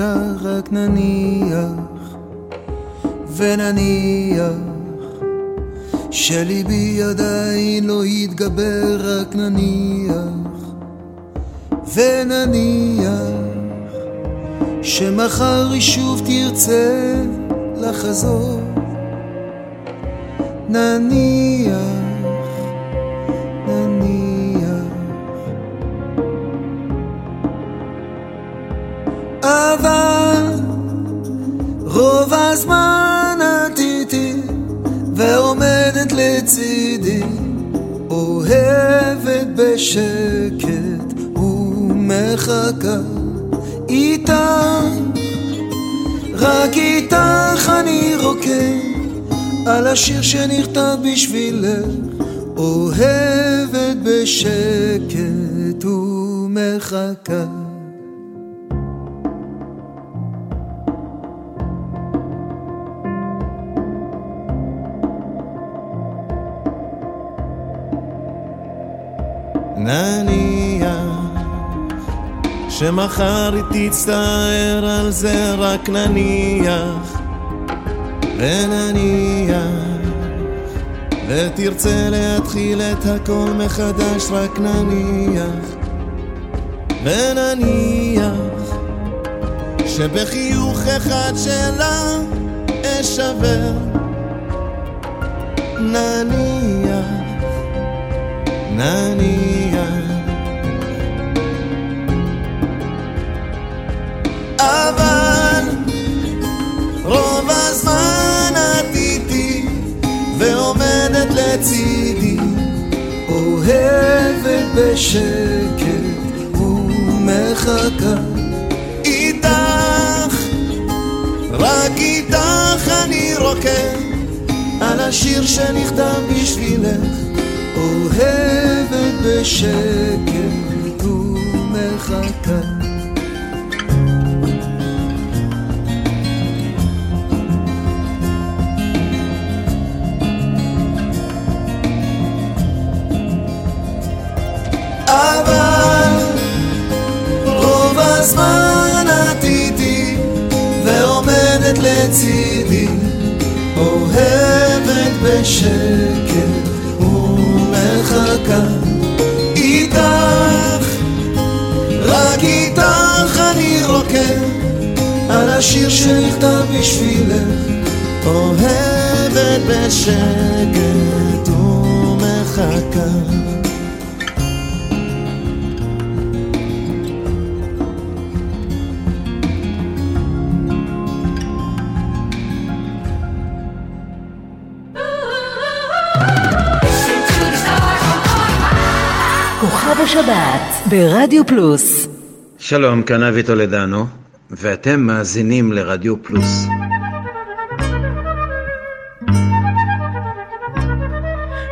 E: אותה, רק נניח ונניח שליבי עדיין לא יתגבר, רק נניח ונניח שמחר היא שוב תרצה לחזור. נניח הזמן את איתי ועומדת לצידי אוהבת בשקט ומחכה איתך רק איתך אני רוקד על השיר שנכתב בשבילך, אוהבת בשקט ומחכה.
J: נניח שמחר היא תצטער על זה, רק נניח ונניח ותרצה להתחיל את הכל מחדש רק נניח ונניח שבחיוך אחד שלה אשבר. נניח נניח אבל רוב הזמן את איתי ועומדת לצידי
E: אוהבת בשקט ומחכה
J: איתך, רק איתך אני רוקד על השיר שנכתב בשבילך
E: אוהבת בשקט ומחכה.
J: אבל רוב הזמן את איתי ועומדת לצידי אוהבת בשקט ומחכה איתך. רק איתך אני רוקד על השיר שנכתב בשבילך. אוהבת בשקט ומחכה
A: השבת ברדיו פלוס
H: שלום, כאן אבי טולדנו, ואתם מאזינים לרדיו פלוס.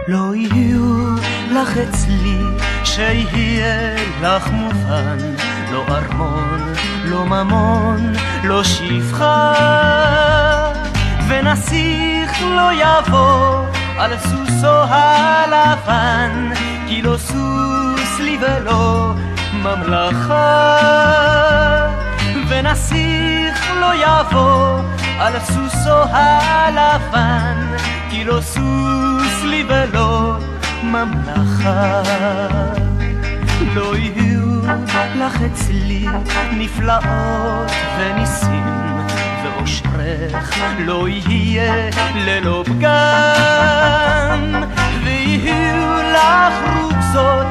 C: לא יהיו לך אצלי שיהיה לך מובן, לא ארמון, לא ממון, לא שפחה, ונסיך לא יבוא על סוסו הלבן, כי לא סוס לי ולא ממלכה, ונסיך לא יבוא על סוסו הלבן, כי לא סוס לי ולא ממלכה. לא יהיו לך אצלי נפלאות וניסים, ואושרך לא יהיה ללא פגם, ויהיו לך רוצות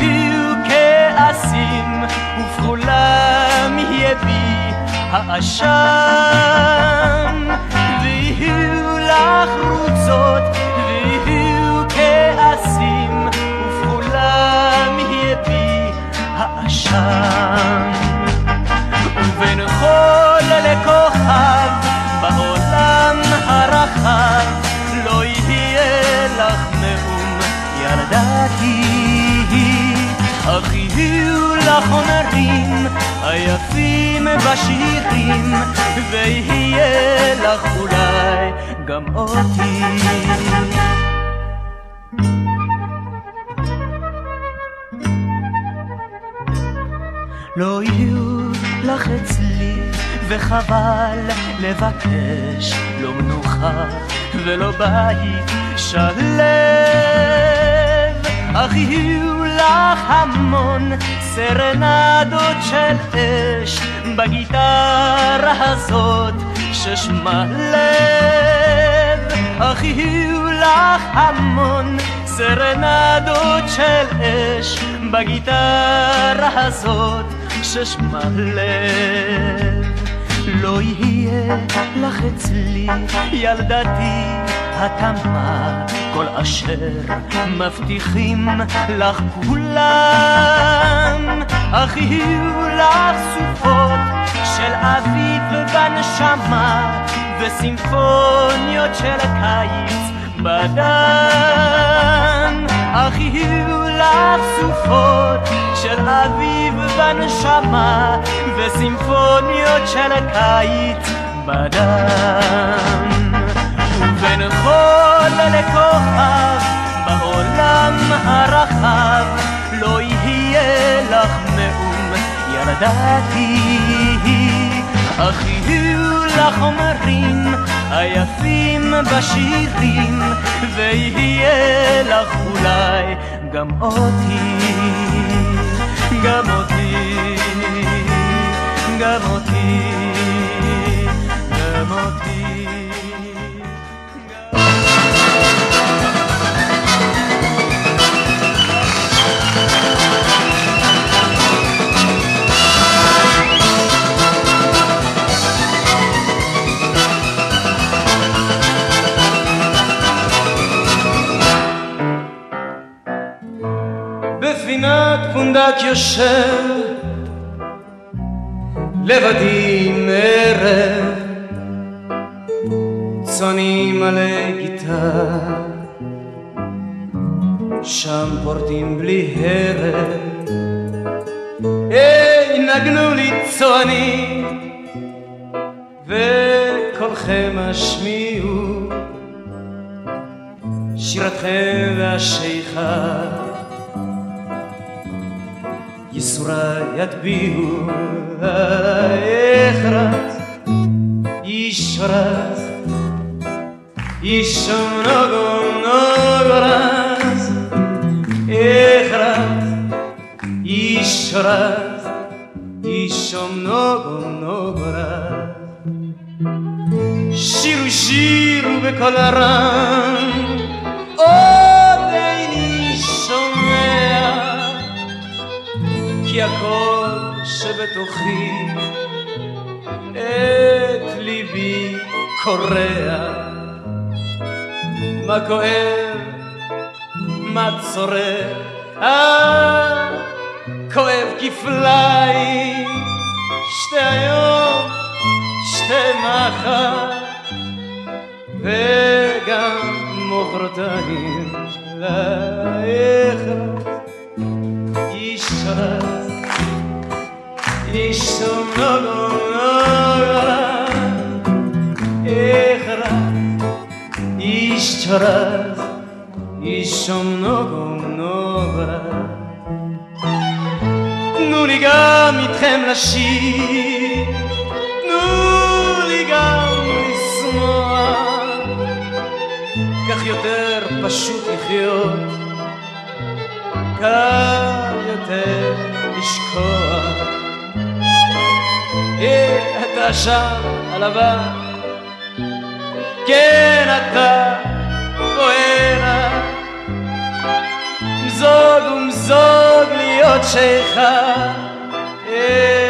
C: ויהיו כעסים, ובכולם בי האשם, ויהיו לך רוצות ויהיו כעסים, ובכולם בי האשם. ובין חול לכוכב בעולם הרחב לא יהיה לך מאום ילדתי אך יהיו לך עונרים היפים בשירים, ויהיה לך אולי גם אותי. לא יהיו לך אצלי, וחבל לבקש, לא מנוחה ולא בית שלם. אך יהיו לך המון סרנדות של אש בגיטרה הזאת ששמה לב. אך יהיו לך המון סרנדות של אש בגיטרה הזאת ששמה לב. לא יהיה לך אצלי ילדתי התמה כל אשר מבטיחים לך כולם אך יהיו לך סופות של אביב בנשמה וסימפוניות של קיץ בדם. אך יהיו לך סופות של אביב בנשמה וסימפוניות של קיץ בדם ובין חול לכוכב בעולם הרחב לא יהיה לך מאום ילדתי. אך יהיו לך אומרים היפים בשירים ויהיה לך אולי גם אותי גם אותי גם אותי גם אותי בפינת פונדק יושב לבדי מערב צאני מלא גיטר שם פורטים בלי הרב היי נגנו לי צאני וקולכם השמיעו. שירתכם והשיכה ייסורה יטביעו איכרת ישרת ישום נוגו נוגרס איכרת ישרת ישום נוגו נוגרס שירו שירו בקול הרם עוד איני שומע כי הכל שבתוכי את ליבי קורע מה כואב, מה צורר, אה, כואב כפליים. שתי היום, שתי מחר וגם מחרתיים לאחר ישרת ישום נוגו נוגרה ישרת ישום נוגו נוגרה תנו לי גם איתכם לשיר תנו לי גם לשמוח כך יותר פשוט לחיות קל יותר לשכוח. אה, אתה שם הבא, כן אתה מזוג ומזוג להיות שיכה, את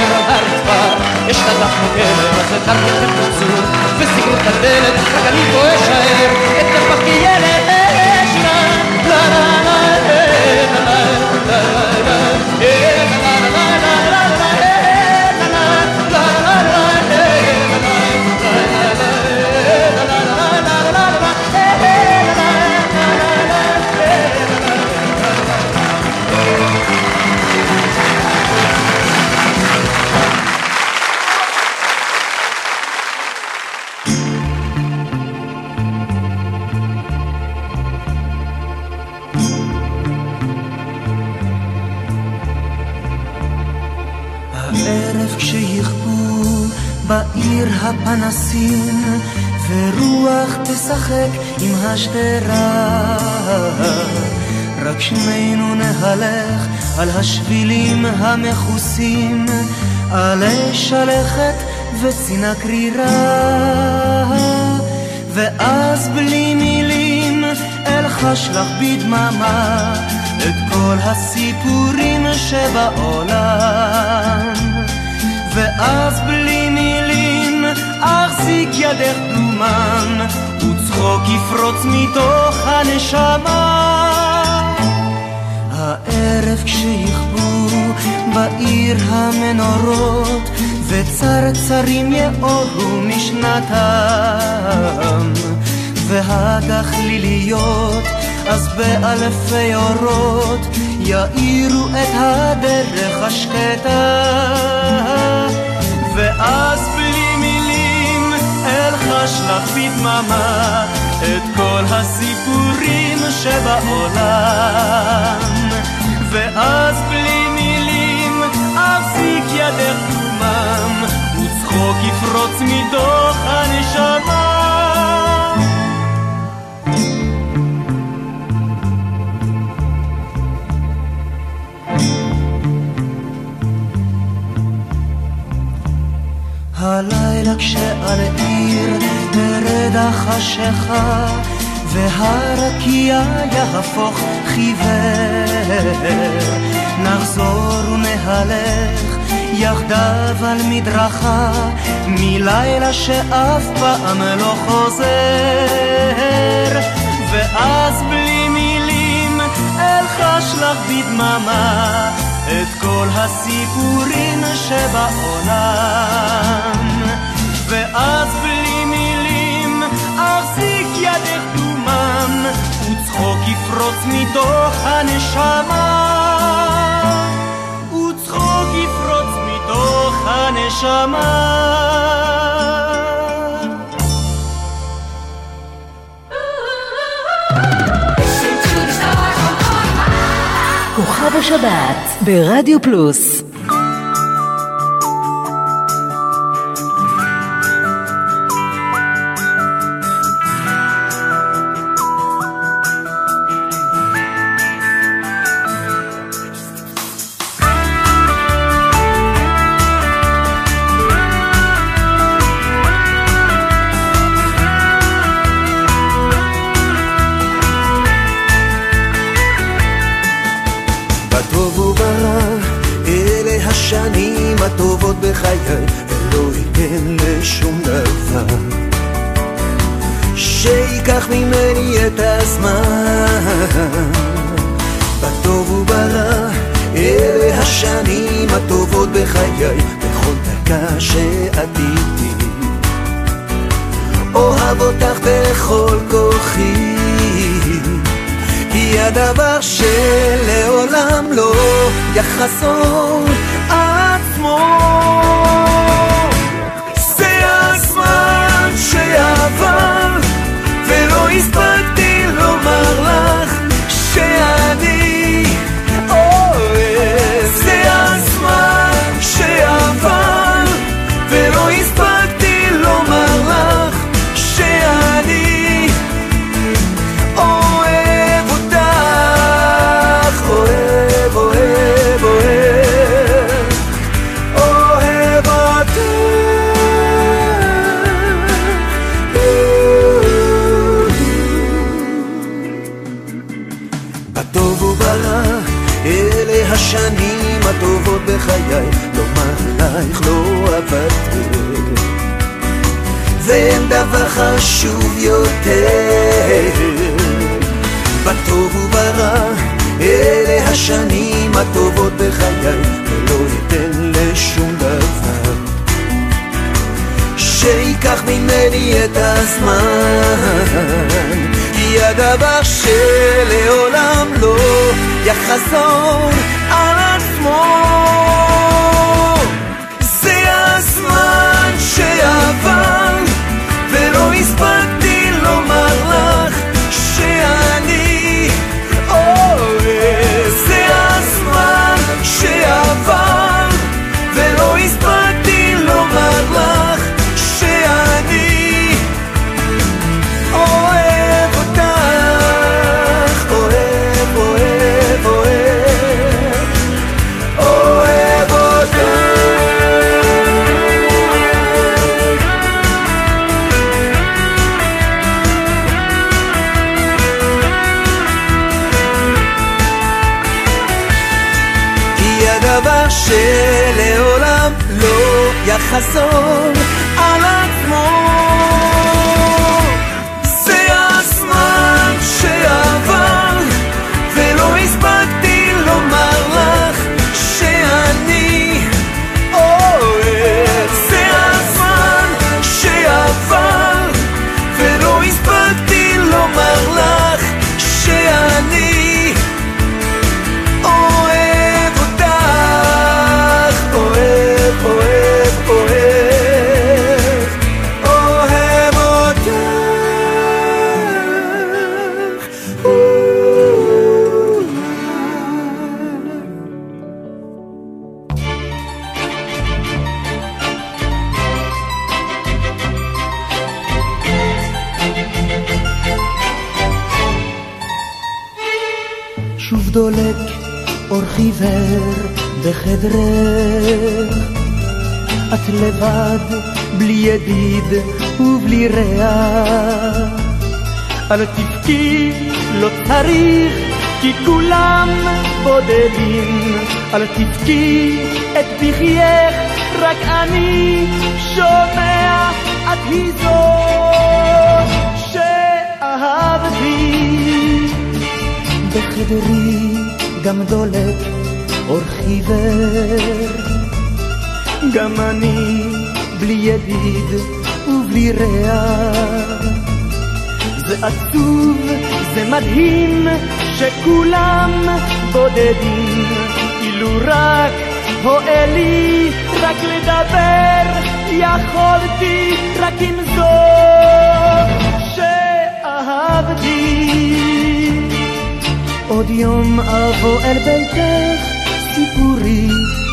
C: על
K: הרצפה יש נדף מוקלם, אז לתרגם בקיצור וסגרו את הדלת, רק אני פה אשאר את נפח כילד
C: הפנסים, ורוח תשחק עם השדרה. רק שנינו נהלך על השבילים המכוסים, עלי שלכת וצינה קרירה. ואז בלי מילים אלחש לך בדממה את כל הסיפורים שבעולם. ואז בלי ידך דומם וצחוק יפרוץ מתוך הנשמה. הערב כשיכבו בעיר המנורות וצרצרים יאורו משנתם. והגחליליות אז באלפי אורות יאירו את הדרך השקטה. ואז אלחש לך בדממה את כל הסיפורים שבעולם. ואז בלי מילים אחזיק ידך דומם וצחוק יפרוץ מתוך הלילה כשעל עיר תרד החשיכה והרקיע יהפוך חיוור. נחזור ונהלך יחדיו על מדרכה מלילה שאף פעם לא חוזר. ואז בלי מילים אלחש לך בדממה את כל הסיפורים שבעולם. ואז בלי מילים אחזיק ידך דומם וצחוק יפרוץ מתוך הנשמה. וצחוק יפרוץ מתוך הנשמה
E: חווה שבת ברדיו פלוס.
C: razões.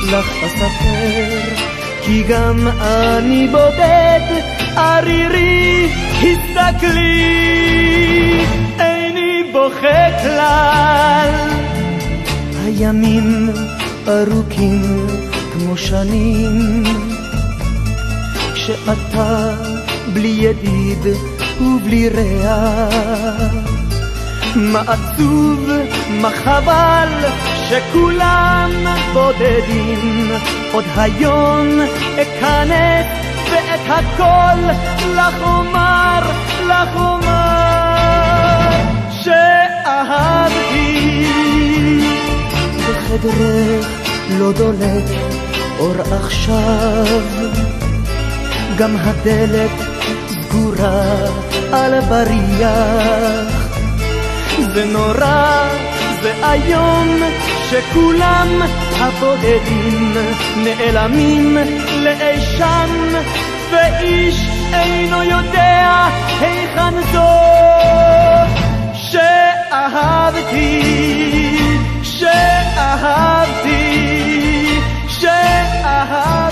C: לך אספר, כי גם אני בודד, ערירי, הסתכלי, איני בוכה כלל. הימים ארוכים כמו שנים, כשאתה בלי ידיד ובלי רע. מה עצוב, מה חבל, שכולם בודדים, עוד היום אכנת ואת הכל לך אומר, לך אומר שאהבתי. בחדרך לא דולק אור עכשיו, גם הדלת סגורה על בריח. זה נורא, זה איום, שכולם הבודדים נעלמים לאישם, ואיש אינו יודע היכן זאת שאהבתי, שאהבתי, שאהבתי.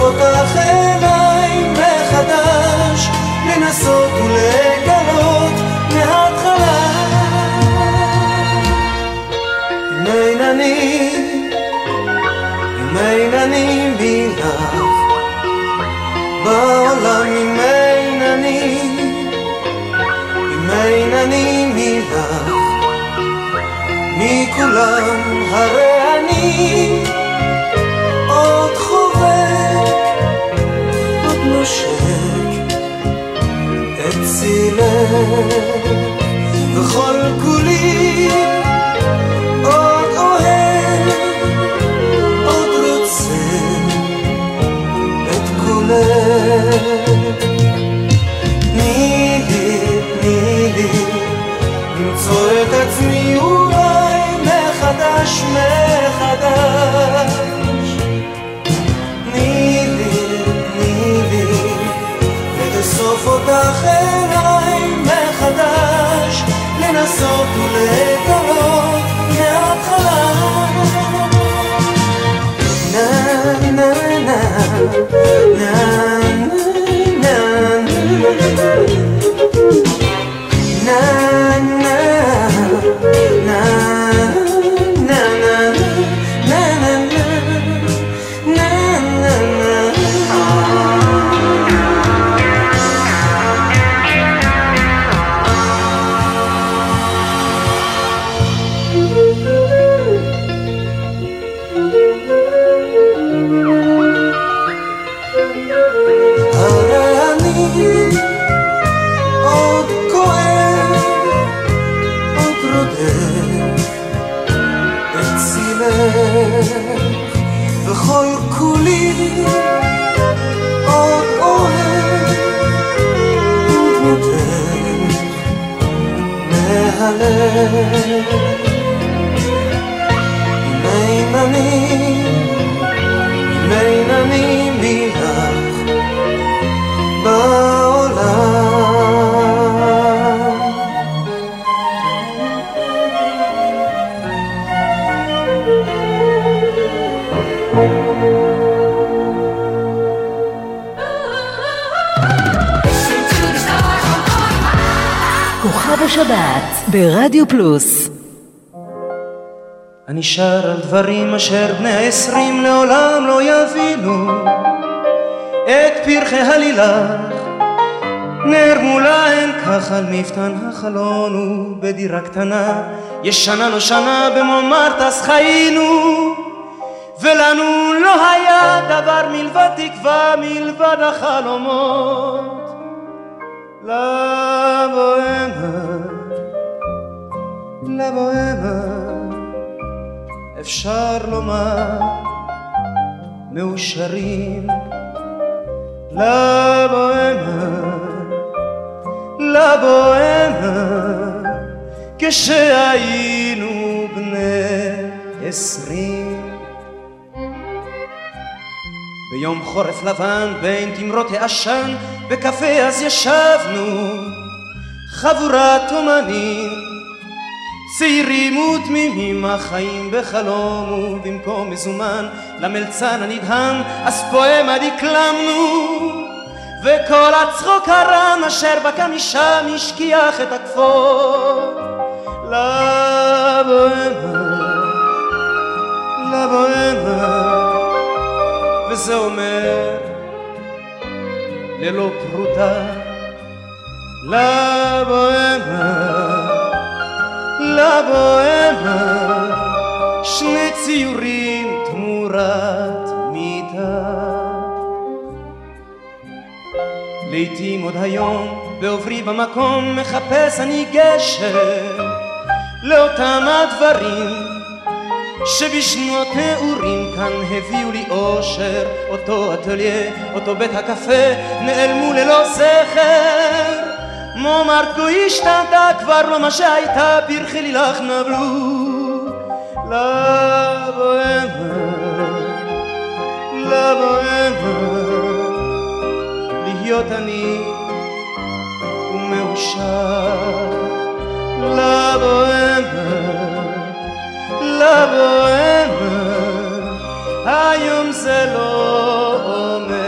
E: אותך אליי מחדש, לנסות ולגלות מההתחלה. אם אין אני, אם אין אני מילך, בעולם אם אין אני, אם אין אני מילך, מכולם הרי אני וכל כולי עוד אוהב, עוד רוצה את כולך.
C: דברים אשר בני העשרים לעולם לא יבינו. את פרחי הלילך נר מולה אין כך על מפתן החלון ובדירה קטנה. ישנה נושנה במומרטס חיינו ולנו לא היה דבר מלבד תקווה מלבד החלומות. לבוהמה לבוהמה אפשר לומר מאושרים לבוהמה, לבוהמה, כשהיינו בני עשרים. ביום חורף לבן בין תמרות העשן בקפה אז ישבנו חבורת אומנים צעירים ותמימים החיים בחלום ובמקום מזומן. למלצן הנדהם אז פואמה דקלמנו וכל הצחוק הרם אשר בקע משם השכיח את הכפור. לבוהמה, לבוהמה. וזה אומר ללא פרוטה לבוהמה לבוהמה שני ציורים תמורת מיטה. לעתים עוד היום
E: בעוברי במקום מחפש אני גשר לאותם הדברים שבשנות נעורים כאן הביאו לי אושר אותו אטליה, אותו בית הקפה נעלמו ללא זכר מומר מומרטקו השתנתה כבר לא מה שהייתה פרחי לילך נבלו לבוהמה, לבוהמה להיות אני ומאושר לבוהמה, לבוהמה היום זה לא אומר